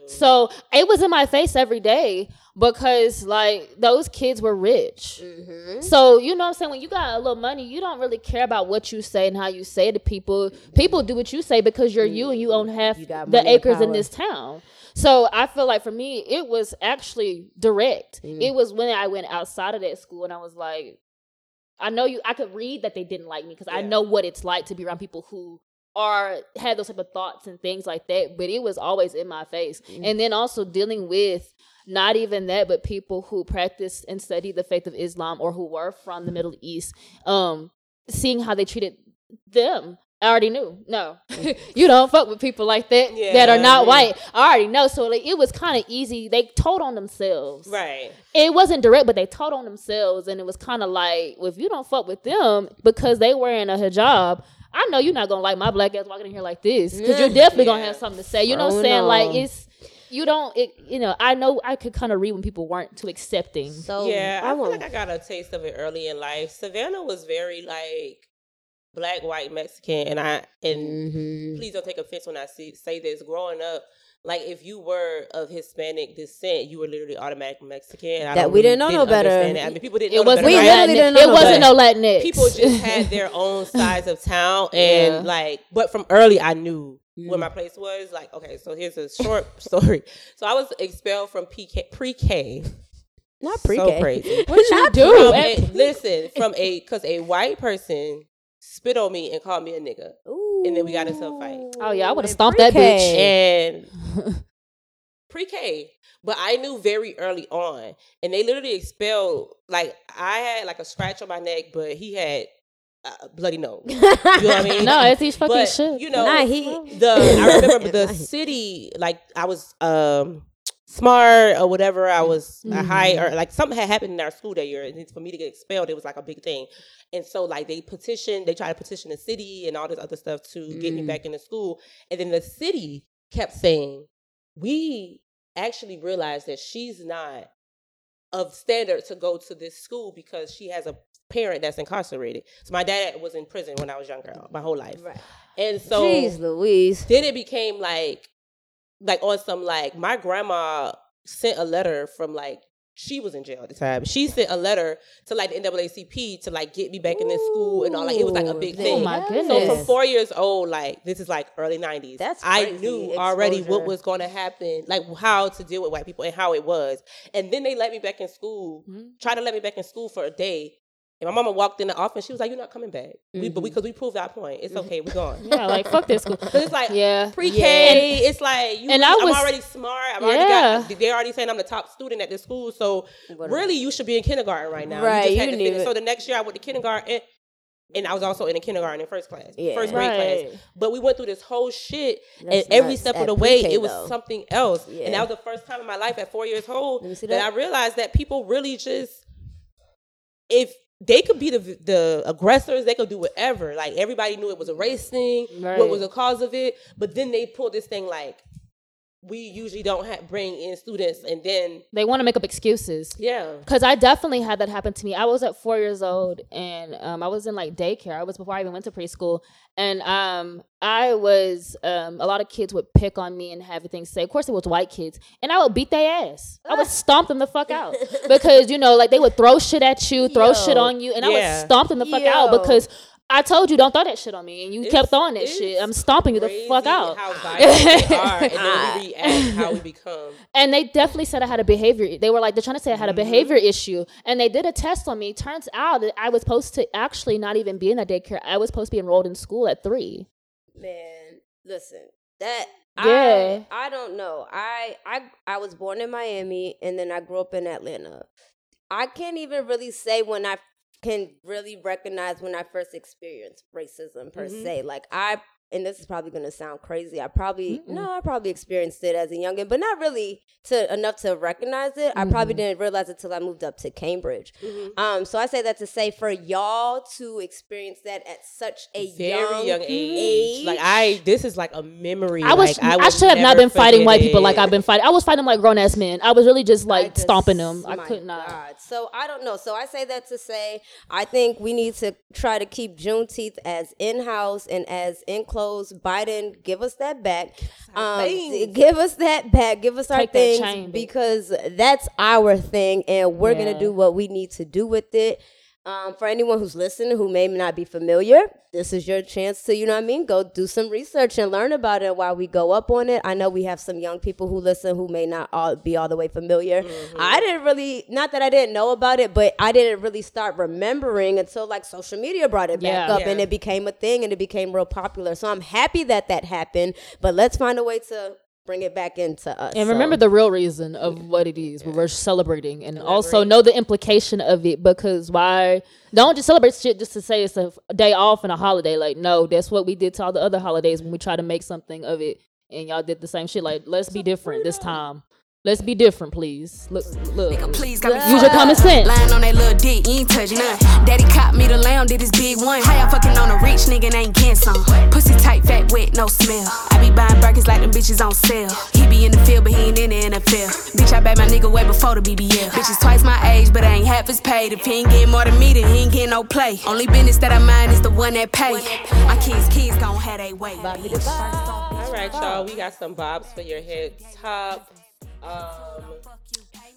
So it was in my face every day because like those kids were rich. Mm-hmm. So you know what I'm saying? When you got a little money, you don't really care about what you say and how you say to people. People do what you say because you're you and you own half You the acres in this town. So I feel like for me, it was actually direct. Mm. It was when I went outside of that school and I was like, I know you. I could read that they didn't like me because I know what it's like to be around people who are had those type of thoughts and things like that. But it was always in my face, and then also dealing with not even that, but people who practice and study the faith of Islam or who were from the Middle East, um, seeing how they treated them. I already knew. No, you don't fuck with people like that that are Yeah. not white. I already know. So like, it was kind of easy. They told on themselves Right. it wasn't direct, but they told on themselves, and it was kind of like, well, if you don't fuck with them because they wearing a hijab, I know you're not gonna like my black ass walking in here like this because you're definitely gonna have something to say. You know what I'm saying? no. Like it's you don't, it, you know. I know I could kind of read when people weren't too accepting. So yeah, I, I feel like I got a taste of it early in life. Savannah was very like black, white, Mexican, and I and Mhm. please don't take offense when I see, say this. Growing up, like if you were of Hispanic descent, you were literally automatic Mexican. I That we didn't know no better. I mean, people didn't. It wasn't. no We literally didn't know It no wasn't no. Latinx. people just had their own size of town and Yeah. like but from early i knew Mm. where my place was like okay so here's a short story so i was expelled from PK, pre-k Not pre-K. So crazy. What did you do? A- listen, from a because a white person spit on me and called me a nigga, and then we got into a fight. Oh, yeah, I would've stomped that pre-K. bitch. and pre-K. But I knew very early on, and they literally expelled. Like I had like a scratch on my neck, but he had a bloody nose. You know what I mean? no, it's these fucking but shit. you know, Nah, he- the I remember the city. Like I was um smart or whatever. I was a high Mm-hmm. or like something had happened in our school that year, and for me to get expelled, it was like a big thing. And so like they petitioned, they tried to petition the city and all this other stuff to get Mm. me back into school, and then the city kept saying, "We actually realized that she's not." Of standard to go to this school because she has a parent that's incarcerated. So my dad was in prison when I was younger, my whole life. Right. And so Jeez Louise. then it became like like on some like my grandma sent a letter from like she was in jail at the time. She sent a letter to like the NAACP to like get me back in this school and all like it was like a big thing. Oh my yeah. So from four years old, like this is like early nineties. That's I crazy knew already what was going to happen, like how to deal with white people and how it was. And then they let me back in school. Mm-hmm. Tried to let me back in school for a day. And my mama walked in the office. She was like, "You're not coming back." We, but Mm-hmm. because we proved our point, it's okay. We're gone. yeah, like fuck this school. Cause it's like Yeah. pre-K. It's like you, and I I'm was- already smart. I'm Yeah. already got. They're already saying I'm the top student at this school. So really, you should be in kindergarten right now. Right, You just you to need finish. it. So the next year I went to kindergarten, and, and I was also in a kindergarten in first class, Yeah. first grade Right. class. But we went through this whole shit, That's and every step of the way, it was though. something else. Yeah. And that was the first time in my life at four years old Let me see that that. I realized that people really just if they could be the the aggressors, they could do whatever. Like everybody knew it was a race thing, Right. what was the cause of it, but then they pulled this thing like we usually don't have bring in students, and then They want to make up excuses. yeah, Cause I definitely had that happen to me. I was at four years old, and um, I was in like daycare. I was before I even went to preschool, and um, I was um, a lot of kids would pick on me and have things say. Of course, it was white kids, and I would beat their ass. I would stomp them the fuck out because you know, like they would throw shit at you, throw Yo. shit on you, and I would stomp them the fuck out because. I told you don't throw that shit on me, and you It's- kept throwing that shit. I'm stomping you the fuck out. How violent they are, and then we react how we become. And they definitely said I had a behavior. They were like, they're trying to say I had a Mm-hmm. behavior issue. And they did a test on me. Turns out that I was supposed to actually not even be in that daycare. I was supposed to be enrolled in school at three. Man, listen. That Yeah. I I don't know. I I I was born in Miami and then I grew up in Atlanta. I can't even really say when I can really recognize when I first experienced racism per Mhm. se. Like I and this is probably gonna sound crazy. I probably no, I probably experienced it as a youngin, but not really to enough to recognize it. I probably didn't realize it till I moved up to Cambridge. Um, so I say that to say for y'all to experience that at such a Very young, age. age, Like I, this is like a memory. I was. like, I, will should have not been fighting forget white people like I've been fighting. I was fighting like grown ass men. I was really just like just- stomping them. I could not. God. So I don't know. So I say that to say I think we need to try to keep Juneteenth as in house and as enclosed. Biden, give us that back. Um, give us that back. Give us our Take that things chain, because that's our thing, and we're Yeah. gonna do what we need to do with it. Um, for anyone who's listening who may not be familiar, this is your chance to, you know what I mean, go do some research and learn about it while we go up on it. I know we have some young people who listen who may not all be all the way familiar. I didn't really, not that I didn't know about it, but I didn't really start remembering until like social media brought it back Yeah. up and it became a thing and it became real popular. So I'm happy that that happened, but let's find a way to bring it back into us. And So- remember the real reason of what it is. We're celebrating, and also know the implication of it. Because why? Don't just celebrate shit just to say it's a day off and a holiday. Like, no, that's what we did to all the other holidays when we try to make something of it, and y'all did the same shit. Like, let's be different this time. Let's be different, please. Look, look. Nigga, please got me Use your common sense. Lying on that little dick, you ain't touch none. Daddy caught me the lamb, did his big one. How y'all fucking on a rich nigga and ain't getting some? Pussy tight, fat, wet, no smell. I be buying burgers like them bitches on sale. He be in the field, but he ain't in the NFL. Bitch, I bet my nigga way before the BBL. Bitches twice my age, but I ain't half as paid. If he ain't getting more than me, then he ain't getting no play. Only business that I mind is the one that pay. My kids, kids gon' have they way. All right, y'all. We got some bobs for your head top. Um,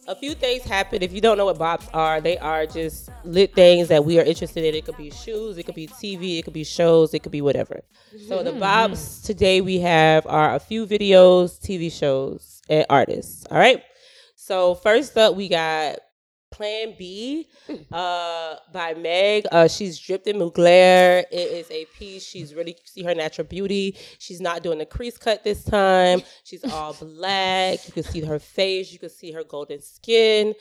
a few things happen. If you don't know what bobs are, they are just lit things that we are interested in. It could be shoes, it could be TV, it could be shows, it could be whatever. So the bobs today we have are a few videos, TV shows, and artists. All right. So first up, we got Plan B uh, by Meg. Uh, she's dripped in Mugler. It is a piece. She's really see her natural beauty. She's not doing the crease cut this time. She's all black. You can see her face. You can see her golden skin.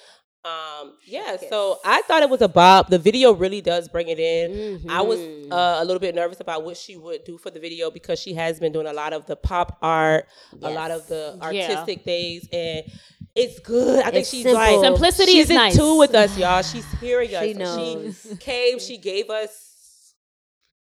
Um, yeah, so I thought it was a bop. The video really does bring it in. I was uh, a little bit nervous about what she would do for the video because she has been doing a lot of the pop art, a lot of the artistic things, and it's good. I think It's she's simple. like Simplicity she's is in nice. tune with us, y'all. She's hearing us. She knows. She came. She gave us.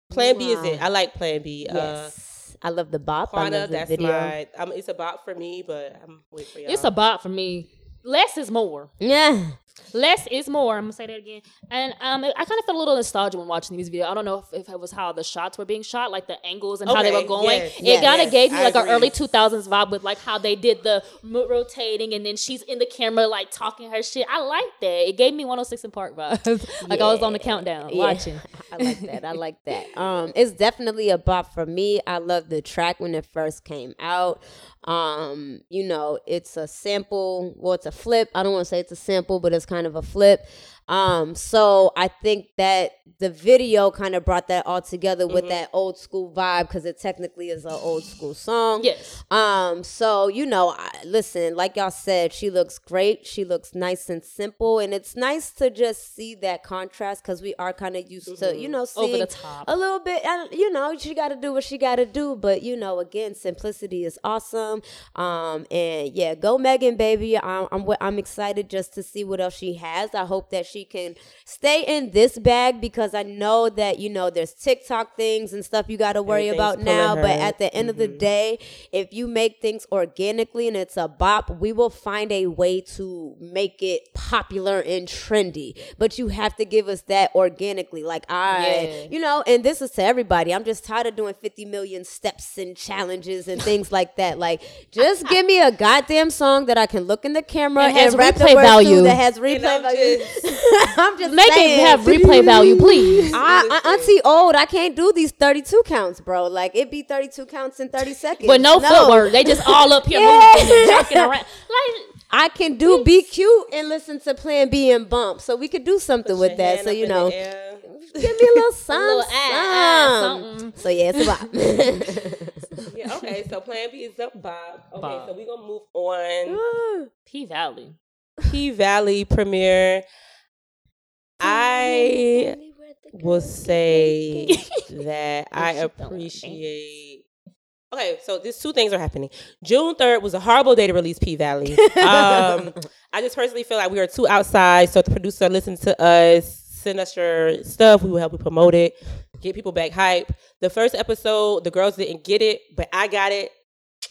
Plan B is it? I like Plan B. Uh, Yes. I love the bop. I Quanna, love the that's video. my. Um, it's a bop for me, but I'm waiting for y'all. It's a bop for me. Less is more. Yeah. Less is more. I'm gonna say that again. And um, I kind of felt a little nostalgia when watching these videos. I don't know if, if it was how the shots were being shot, like the angles and how they were going. yes, it yes, kind of yes, gave me I like an early 2000s vibe with like how they did the rotating and then she's in the camera like talking her shit. I like that. It gave me 106 in Park vibes. like I was on the countdown Yeah. watching. I like that. I like that. Um, it's definitely a bop for me. I love the track when it first came out. Um, you know, it's a sample. Well, it's a flip. I don't want to say it's a sample, but it's kind of a flip. Um, so I think that the video kind of brought that all together with Mm-hmm. that old school vibe because it technically is an old school song. Yes. Um, so you know, I, listen, like y'all said, she looks great. She looks nice and simple, and it's nice to just see that contrast because we are kind of used to, you know, Mm-hmm. Over seeing the top. a little bit. uh, You know, she got to do what she got to do, but you know, again, simplicity is awesome. Um, and yeah, go Megan, baby. I'm I'm, I'm excited just to see what else she has. I hope that she can stay in this bag because I know that you know there's TikTok things and stuff you got to worry about now. pulling But at the end of the day, if you make things organically and it's a bop, we will find a way to make it popular and trendy. But you have to give us that organically. Like I, Yeah. you know, and this is to everybody. I'm just tired of doing 50 million steps and challenges and things like that. Like, just give me a goddamn song that I can look in the camera And and, replay value. that has replay value. just- I'm just Make saying. it have replay value, please. I, I, auntie old, I can't do these 32 counts, bro. Like it be 32 counts in 30 seconds. But no, footwork. They just all up here Yeah. moving and around. Like I can do be cute and listen to Plan B and bump, so we could do something with that. So you know, give me a little something. little ah, ah, something. So yeah, it's a bop. Yeah, okay, so Plan B is up, Bob. Okay, Bob. so we're gonna move on. P Valley. P Valley premiere. I will say that I appreciate. Okay, so these two things are happening. June 3rd was a horrible day to release P Valley. Um, I just personally feel like we are too outside. So if the producer listened to us, send us your stuff. We will help you promote it, get people back hype. The first episode, the girls didn't get it, but I got it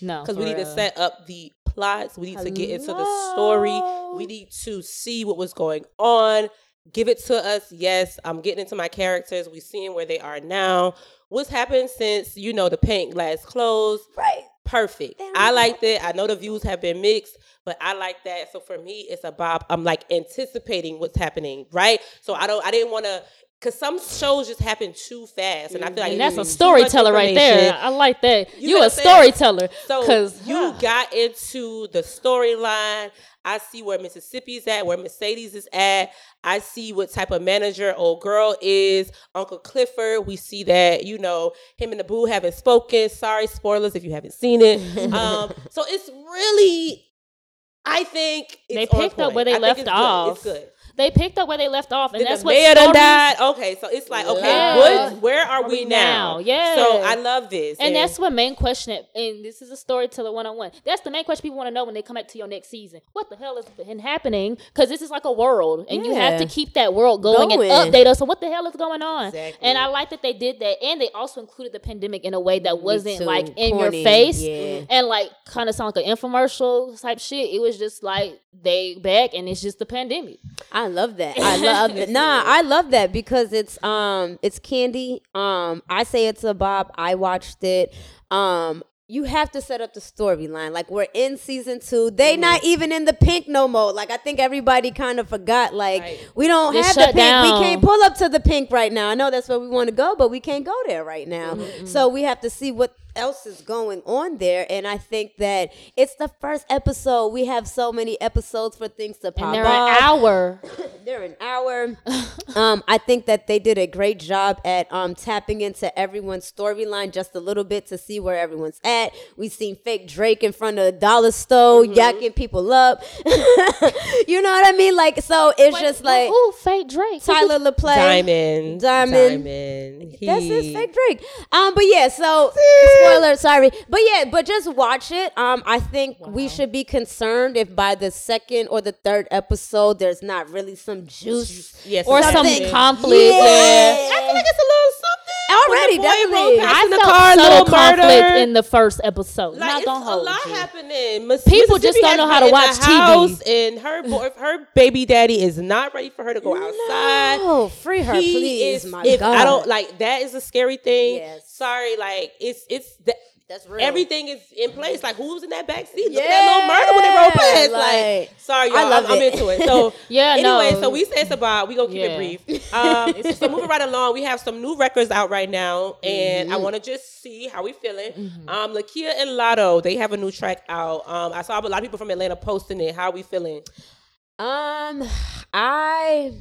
No, because we need to set up the plots. We need to get into the story. We need to see what was going on. Give it to us. Yes, I'm getting into my characters. We seeing where they are now. What's happened since you know the paint glass closed? right. Perfect. I like that. I know the views have been mixed, but I like that. So for me, it's a bop. I'm like anticipating what's happening, right? So I don't. I didn't want to. Cause some shows just happen too fast, and I feel like And that's a me too much storyteller right there. I like that. You You, a what I'm saying? storyteller. So Cause you got into the storyline. I see where Mississippi's at, where Mercedes is at. I see what type of manager old girl is. Uncle Clifford, we see that, you know, him and the boo haven't spoken. Sorry, spoilers if you haven't seen it. um, so it's really, I think They picked up where they I left it's good. off. It's good. They picked up where they left off, and Then that's the what mayor stories- died. Okay, so it's like, okay, Yeah. what, where are we we now? now? Yeah. So I love this. And that's what main question, and this is a storyteller one on one. That's the main question people want to know when they come back to your next season. What the hell has been happening? Because this is like a world, and you have to keep that world going, Going. and update us on what the hell is going on. Exactly. And I like that they did that, and they also included the pandemic in a way that wasn't like in Corny, your face, yeah. and like kind of sound like an infomercial type shit. It was just like they back, and it's just the pandemic. I love that. I love that. Nah, I love that because it's um it's candy. Um I say it's a bop. I watched it. Um you have to set up the storyline. Like we're in season two. They Mm-hmm. not even in the pink no more. Like I think everybody kind of forgot. Like Right. we don't have the pink. We can't pull up to the pink right now. I know that's where we want to go, but we can't go there right now. Mm-hmm. So we have to see what else is going on there and i think that it's the first episode we have so many episodes for things to pop And they're off. an hour. they're an hour um i think that they did a great job at um tapping into everyone's storyline just a little bit to see where everyone's at we seen fake drake in front of a dollar store Mm-hmm. yakking people up you know what i mean like so it's just like ooh, fake Drake. Tyler Lepley Diamond. Diamond. Diamond. That's his fake Drake. Um, but yeah, so spoiler, sorry. But yeah, but just watch it. Um, I think we should be concerned if by the second or the third episode there's not really some juice. Yes, or some Something. conflict. Yeah. Yeah. I feel like it's a. Already, When the boy definitely. I in the felt car, subtle conflict murder. in the first episode. Like, Not it's gonna a lot you. happening. Miss- People just don't know how to watch the TV. house, and her boy, her baby daddy is not ready for her to go outside. Oh, free her, He please, is- my if God. I don't like that is a scary thing. Yes. Sorry, like it's it's that That's real. everything is in place. Like who was in that back seat? Look at that little murder when they roll past. Like, like, sorry, I y'all. love I'm, I'm into it. So Yeah, Anyway, no. so we say it's about. We gonna keep Yeah. it brief. Um, so moving right along, we have some new records out right now, and I Mm-hmm. want to just see how we feeling. Um, Lakeyah and Latto, they have a new track out. Um, I saw a lot of people from Atlanta posting it. How are we feeling? Um, I,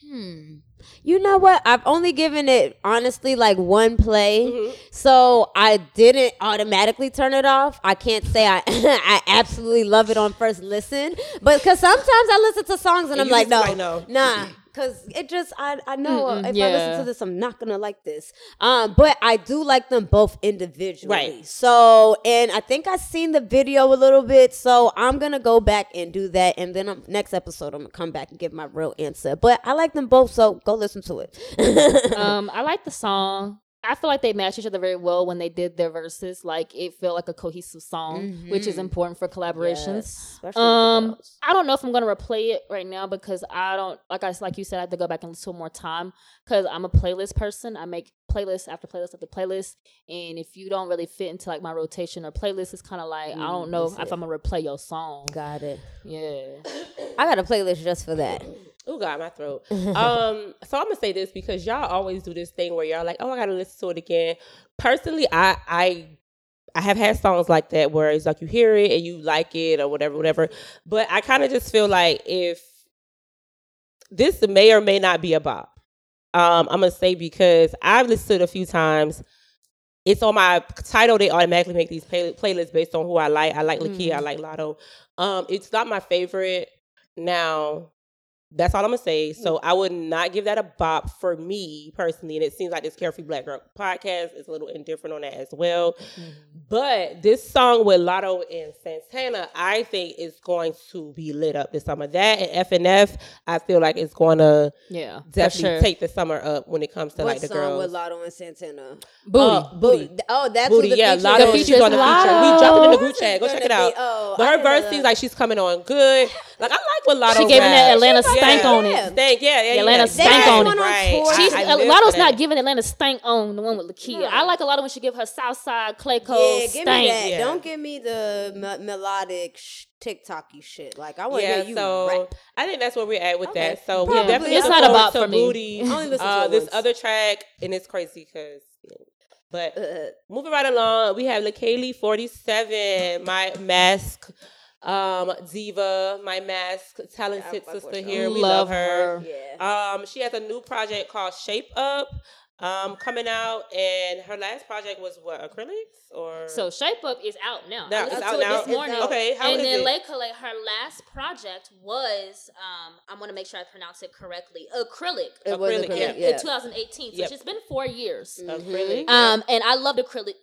hmm. You know what? I've only given it honestly like one play, Mm-hmm. so I didn't automatically turn it off. I can't say I I absolutely love it on first listen, but because sometimes I listen to songs and And I'm like, no, like, no. nah. Cause it just I I know Mm-mm, if I listen to this I'm not gonna like this. Um, but I do like them both individually. Right. So and I think I seen the video a little bit. So I'm gonna go back and do that, and then um, next episode I'm gonna come back and give my real answer. But I like them both, so go listen to it. um, I like the song. I feel like they matched each other very well when they did their verses. Like it felt like a cohesive song, which is important for collaborations. Yes, especially with the Um. I don't know if I'm gonna replay it right now because I don't like I like you said I have to go back and listen to it more time because I'm a playlist person. I make playlist after playlist after playlist, and if you don't really fit into like my rotation or playlist, it's kind of like I don't know if I'm gonna replay your song. Got it. Yeah, I got a playlist just for that. Oh God, my throat. um, so I'm gonna say this because y'all always do this thing where y'all like, oh, I gotta listen to it again. Personally, I I I have had songs like that where it's like you hear it and you like it or whatever, whatever. But I kind of just feel like if this may or may not be a bop. Um, I'm gonna say because I've listened to it a few times. It's on my Tidal. They automatically make these play- playlists based on who I like. I like Lakeyah. I like Latto. Um, it's not my favorite. Now, that's all I'm gonna say. So I would not give that a bop for me personally. And it seems like this Carefree Black Girl podcast is a little indifferent on that as well. But this song with Latto and Santana, I think is going to be lit up this summer. That and FNF, I feel like it's going to yeah, definitely sure. take the summer up when it comes to What like the song girls. with Latto and Santana? booty. Uh, booty. Booty. Oh, that's Booty, the yeah, feature Latto The she's feature's on the feature. Latto. We jumped in the group chat. Go check it out. be- oh, but her verse seems like she's coming on good. Like I like what Latto. She gave him that raps. Atlanta Yeah. stank on it. Stank, yeah, yeah, The Atlanta yeah. stank Right, on it. Right. She's- She's I, I Latto's not giving Atlanta stank on the one with Lakeyah. No. I like a lot of when she give her Southside Clay Code Yeah, give stank. me that. Yeah. Don't give me the me- melodic sh- TikToky shit. Like I want to Yeah, hear you so rap. I think that's where we're at with Okay. that. So Probably. we definitely It's not a forward bop for me. Booty. I only listen to uh, it this once. other track, and it's crazy because. But Uh, moving right along, we have Leikeli47, my mask um diva, my mask talented I fuck with sister here. We Love love her. yeah. Um, she has a new project called Shape Up, um, coming out, and her last project was what acrylics or So Shape Up is out now. Now, it's out it now? this morning. Okay, how and is then it? Leikeli, her last project was, um, I want to make sure I pronounce it correctly, acrylic. It was acrylic, acrylic, yeah. in, yeah. in 2018. So Yep. she's been four years. acrylic. Um, and I loved acrylic.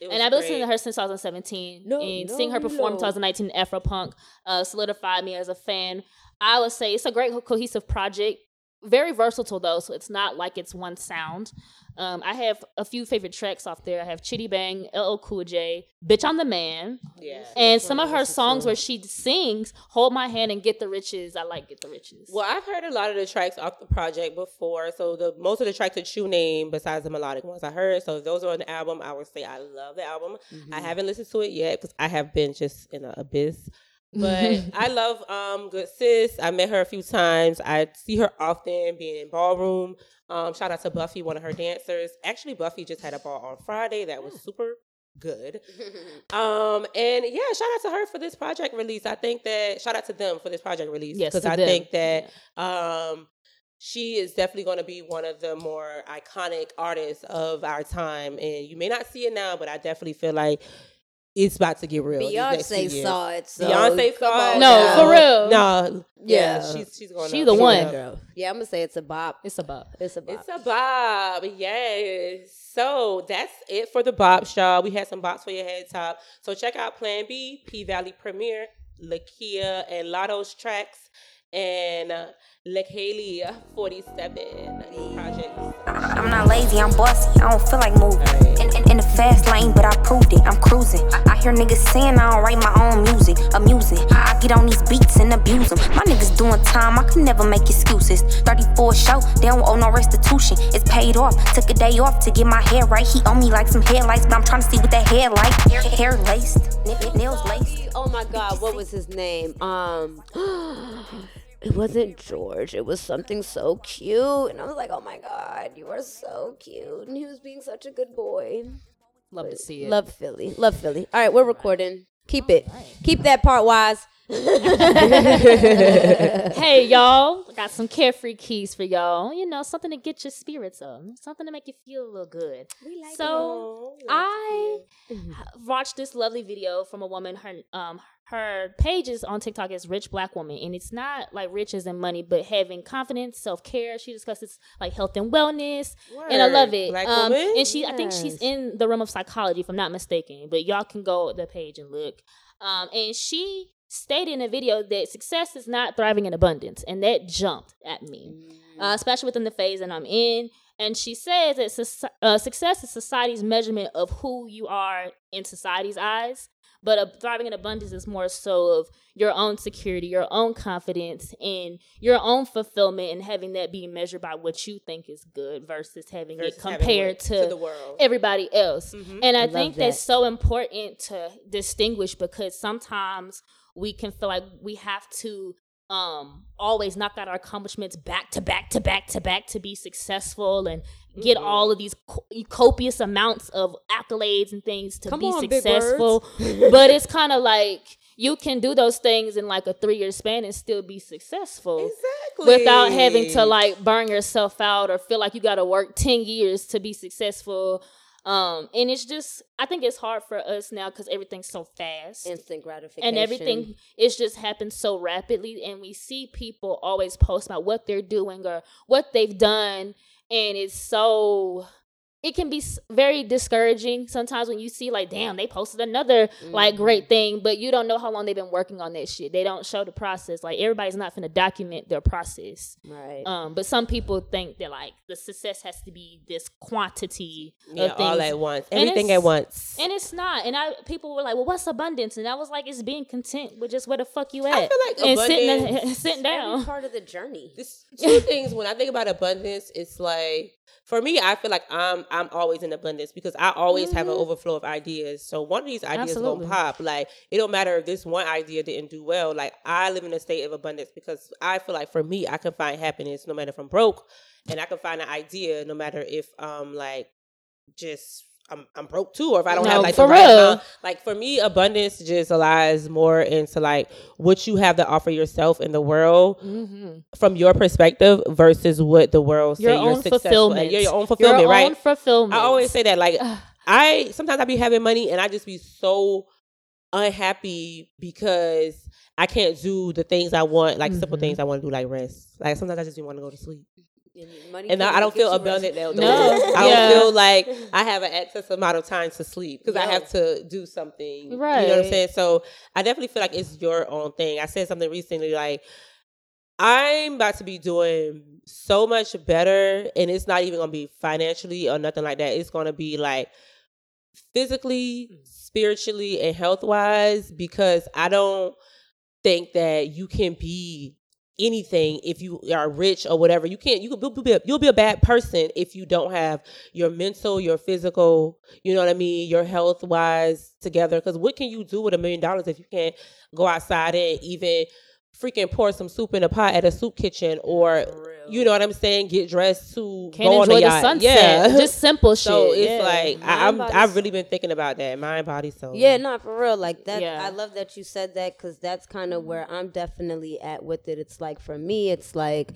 It And I've been listening to her since 2017. No, and no, seeing her perform no. 2019 Afropunk uh, solidified me as a fan. I would say it's a great cohesive project. Very versatile though, so it's not like it's one sound. Um, I have a few favorite tracks off there. I have Chitty Bang, LL Cool J, Bitch I'm the Man, Yeah. and some of her songs where she sings "Hold My Hand" and "Get the Riches." I like "Get the Riches." Well, I've heard a lot of the tracks off the project before. So the most of the tracks that you name, besides the melodic ones, I heard. So those are on the album. I would say I love the album. I haven't listened to it yet because I have been just in an abyss. But I love um Good Sis. I met her a few times. I see her often being in ballroom. Um, shout out to Buffy, one of her dancers. Actually, Buffy just had a ball on Friday that was super good. um, and yeah, shout out to her for this project release. I think that shout out to them for this project release Yes, because I them. think that um she is definitely going to be one of the more iconic artists of our time, and you may not see it now, but I definitely feel like it's about to get real. these next few Beyonce saw it. So Beyonce come saw it. on No, now. for real. No, yeah, Yeah. she's she's going. She up. the She's one. going up. girl. Yeah, I'm gonna say it's a bop. It's a bop. It's a bop. It's a bob, yes. So that's it for the bops, y'all. We had some bops for your head top. So check out Plan B, P Valley Premiere, Lakeyah, and Latto's tracks, and uh, Haley 47 projects. I'm not lazy, I'm bossy. I don't feel like moving. In, in, in the fast lane, but I proved it. I'm cruising. I, I hear niggas saying I don't write my own music. Amusing. I, I get on these beats and abuse them. My niggas doing time, I can never make excuses. 34 show, they don't owe no restitution. It's paid off. Took a day off to get my hair right. He owe me like some headlights, but I'm trying to see what that hair like. Hair, hair laced, nails laced. Oh my God, what was his name? Um, it wasn't George. It was something so cute, and I was like, "Oh my God, you are so cute!" And he was being such a good boy. Love to see it. Love Philly, love Philly. All right, we're recording. Keep it. Keep that part wise. hey y'all, got some carefree keys for y'all. You know, something to get your spirits up, something to make you feel a little good. We like so I watched this lovely video from a woman. Her um her pages on TikTok is rich black woman, and it's not like rich as in money, but having confidence, self care. She discusses like health and wellness, and I love it. Black um, woman? and she, I think she's in the realm of psychology, if I'm not mistaken. But y'all can go to the page and look. Um, and she stated in a video that success is not thriving in abundance, and that jumped at me, uh, especially within the phase that I'm in. And she says that soci- uh, success is society's measurement of who you are in society's eyes, but uh, thriving in abundance is more so of your own security, your own confidence, and your own fulfillment, and having that be measured by what you think is good versus having Versus it compared what- to, to the world. everybody else. And I, love think that. that's so important to distinguish because sometimes we can feel like we have to um always knock out our accomplishments back to back to back to back to be successful and get Mm-hmm. all of these co- copious amounts of accolades and things to Come be on, successful but it's kind of like you can do those things in like a three year span and still be successful Exactly. without having to like burn yourself out or feel like you got to work 10 years to be successful um and it's just i think it's hard for us now because everything's so fast Instant gratification. and everything is just happens so rapidly and we see people always post about what they're doing or what they've done and it's so it can be very discouraging sometimes when you see like damn they posted another like great thing but you don't know how long they've been working on that shit they don't show the process like everybody's not to document their process Right. um but some people think that like the success has to be this quantity yeah, of things all at once, everything at once. and it's not. And I people were like, "Well, what's abundance?" And I was like, "It's being content with just where the fuck you at, I feel like and sitting abundance- sitting Every down." part of the journey. This two things when I think about abundance, it's like for me, I feel like I'm I'm always in abundance because I always have an overflow of ideas. So one of these ideas Absolutely. gonna pop. Like it don't matter if this one idea didn't do well. Like I live in a state of abundance because I feel like for me, I can find happiness no matter if I'm broke, and I can find an idea no matter if um like just. I'm, I'm broke too, or if I don't No, have like for the right real. amount. Like for me, abundance just lies more into like what you have to offer yourself in the world from your perspective versus what the world Your say you're own fulfillment. at. Yeah, your own fulfillment, Your right? own fulfillment. I always say that. Like I sometimes I be having money and I just be so unhappy because I can't do the things I want, like Mm-hmm. simple things I want to do, like rest. Like sometimes I just want to go to sleep, Money and I, I don't feel you abundant. Now, No, I yeah. don't feel like I have an excess amount of time to sleep because I have to do something. Right. You know what I'm saying? So I definitely feel like it's your own thing. I said something recently like. I'm about to be doing so much better, and it's not even gonna be financially or nothing like that. It's gonna be like physically, spiritually, and health wise because I don't think that you can be anything if you are rich or whatever. You can't. you can be a, you'll be a bad person if you don't have your mental, your physical, you know what I mean, your health wise together. Because what can you do with a million dollars if you can't go outside and even freaking pour some soup in a pot at a soup kitchen or you know what I'm saying, get dressed to Can't go enjoy a the yacht. sunset. Yeah. Just simple shit. so it's yeah. like I, I'm I've really been thinking about that. Mind, body, soul. Yeah, not for real. Like that. Yeah. I love that you said that because that's kind of where I'm definitely at with it. It's like for me, it's like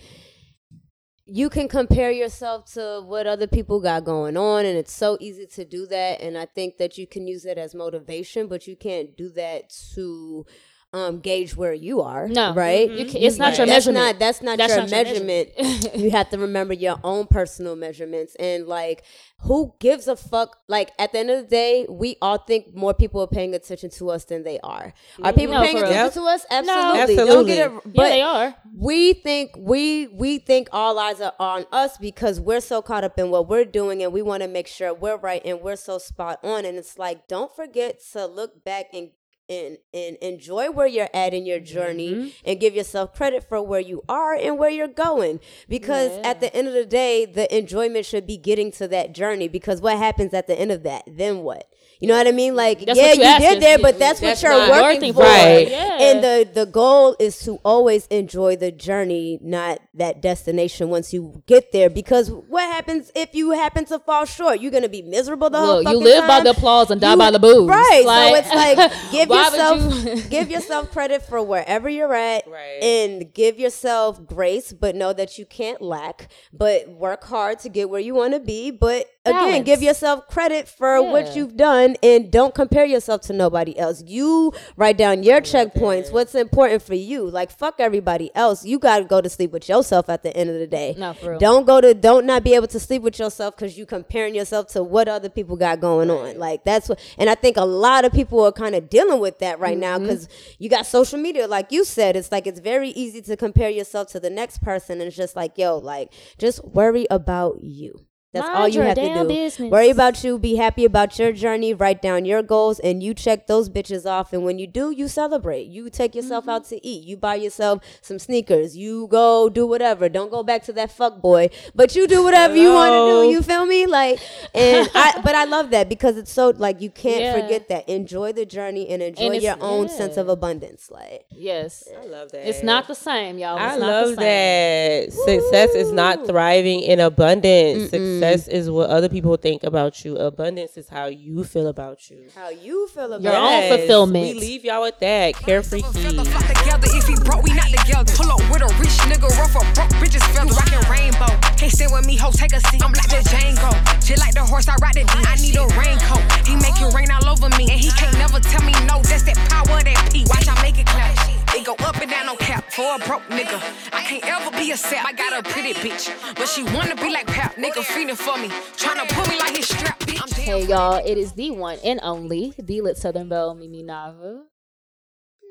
you can compare yourself to what other people got going on, and it's so easy to do that. And I think that you can use it as motivation, but you can't do that to um gauge where you are No. right You can- it's not your that's measurement. not that's not That's your not your measurement you have to remember your own personal measurements and like who gives a fuck like at the end of the day we all think more people are paying attention to us than they are are people No, paying for real. attention to us absolutely, Absolutely. don't get it yeah, they are. we think we we think all eyes are on us because we're so caught up in what we're doing and we want to make sure we're right and we're so spot on and it's like don't forget to look back and and, and enjoy where you're at in your journey Mm-hmm. and give yourself credit for where you are and where you're going. Because at the end of the day the enjoyment should be getting to that journey because what happens at the end of that? Then what you know what I mean? Like, That's yeah, you you did there, but that's, That's what you're working, for. Right. Yeah. And the the goal is to always enjoy the journey, not that destination once you get there. Because what happens if you happen to fall short? You're gonna be miserable the whole Look, you fucking live by the applause and die You- by the booze. Right. Like- so it's like give yourself you- give yourself credit for wherever you're at, Right. and give yourself grace, but know that you can't lack. But work hard to get where you want to be. But again, give yourself credit for what you've done, and don't compare yourself to nobody else. You write down your checkpoints. What's important for you? Like fuck everybody else. You got to go to sleep with yourself at the end of the day. No, for real. Don't go to don't not be able to sleep with yourself because you comparing yourself to what other people got going on. Like that's what, and I think a lot of people are kind of dealing with that right now Mm-hmm. because you got social media, like you said. It's like it's very easy to compare yourself to the next person, and it's just like yo, like just worry about you. That's Mind all you have to do. business. Worry about you. Be happy about your journey. Write down your goals, and you check those bitches off. And when you do, you celebrate. You take yourself Mm-hmm. out to eat. You buy yourself some sneakers. You go do whatever. Don't go back to that fuck boy, but you do whatever you want to do. You feel me? Like, and I. But I love that because it's so like you can't Yeah. forget that. Enjoy the journey and enjoy it's- your own sense of abundance. Like, yes. I love that. It's not the same, y'all. It's I not love the same. that. Success is not thriving in abundance. Success is what other people think about you. Abundance is how you feel about you. how you feel about Your own it. Yes, fulfillment. We leave y'all with that. Carefree Feather together. If he broke, we not together. Pull up with a rich nigga, rough a broke bitches feather. Rockin' rainbow. Can't sit with me, ho, take a seat. I'm like the Django. Just like the horse, I ride the D. I need a raincoat. He make it rain all over me. And he can't never tell me no. That's that power, that P. Watch, I make it clap. It go up and down, no cap. For a broke nigga. I can't ever be a sap. I got a pretty bitch. But she wanna be like Pap. Nigga feeding for me. Tryna put me like his strap. Bitch, I'm Hey y'all, it is the one and only, the lit Southern Belle Mimi Navah.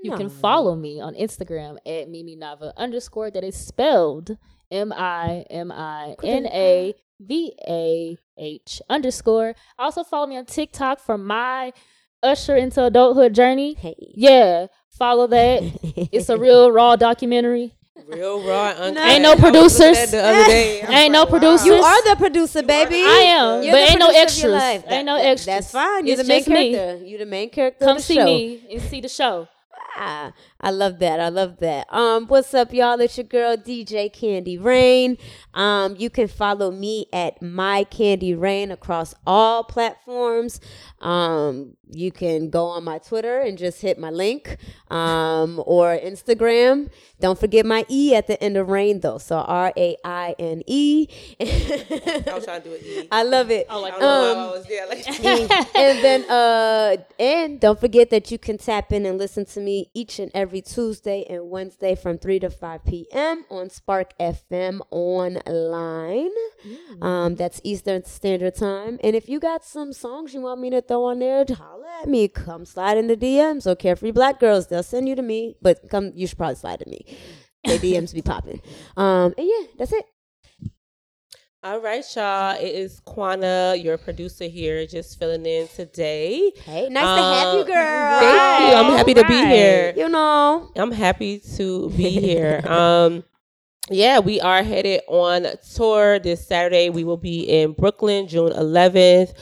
You can follow me on Instagram at Mimi Navah underscore. That is spelled M I M I N A V A H underscore. Also follow me on TikTok for my usher into adulthood journey. Hey. Yeah, follow that. it's a real raw documentary. Real raw. and Ain't no uncut. I was looking at producers. The other day. I was Ain't no like, wow. producers. You are the producer, baby. I am, You're but ain't no producer extras. life. Ain't no That- extras. That's fine. You're It's the main just me. character. You're the main character. Come of the see show. me and see the show. Ah, I love that. I love that. Um, what's up, y'all? It's your girl DJ Candy Raine. Um, you can follow me at My Candy Raine across all platforms. Um, you can go on my Twitter and just hit my link. Um, or Instagram. Don't forget my E at the end of rain though. So R A I N E. I was trying to do it. E. I love it. I don't I was there. Like, and then uh and don't forget that you can tap in and listen to me each and every Tuesday and Wednesday from 3 to 5 p.m. on Spark FM online. Um that's Eastern Standard Time. And if you got some songs you want me to throw on there, holla at me. Come slide in the DMs or carefree black girls. They'll send you to me. But come you should probably slide to me. The DMs be popping. Um and yeah, that's it. All right, y'all. It is Quanna, your producer here, just filling in today. Hey, nice to have you, Um, girl. Thank you. I'm happy to be here. You know. I'm happy to be here. um, yeah, we are headed on tour this Saturday. We will be in Brooklyn, June 11th.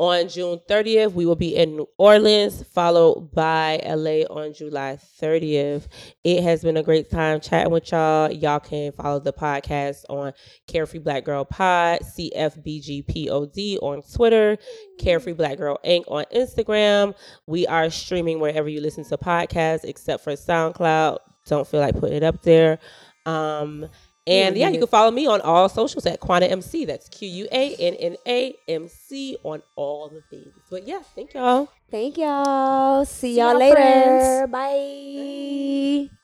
On June 30th, we will be in New Orleans, followed by LA on July 30th. It has been a great time chatting with y'all. Y'all can follow the podcast on Carefree Black Girl Pod, CFBGPOD on Twitter, Carefree Black Girl Inc. on Instagram. We are streaming wherever you listen to podcasts, except for SoundCloud. Don't feel like putting it up there. Um, and yeah, you mm-hmm. can follow me on all socials at Quanna MC. That's Q U A N N A M C on all the things. But yeah, thank y'all. Thank y'all. See, y'all, y'all, later. friends. Bye.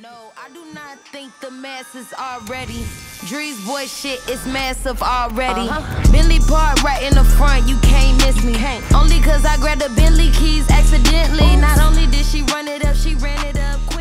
No, I do not think the masses are ready. Drees boy shit is massive already. Uh-huh. Bentley park right in the front, you can't miss me. Only cause I grabbed the Bentley keys accidentally. Not only did she run it up, she ran it up quick.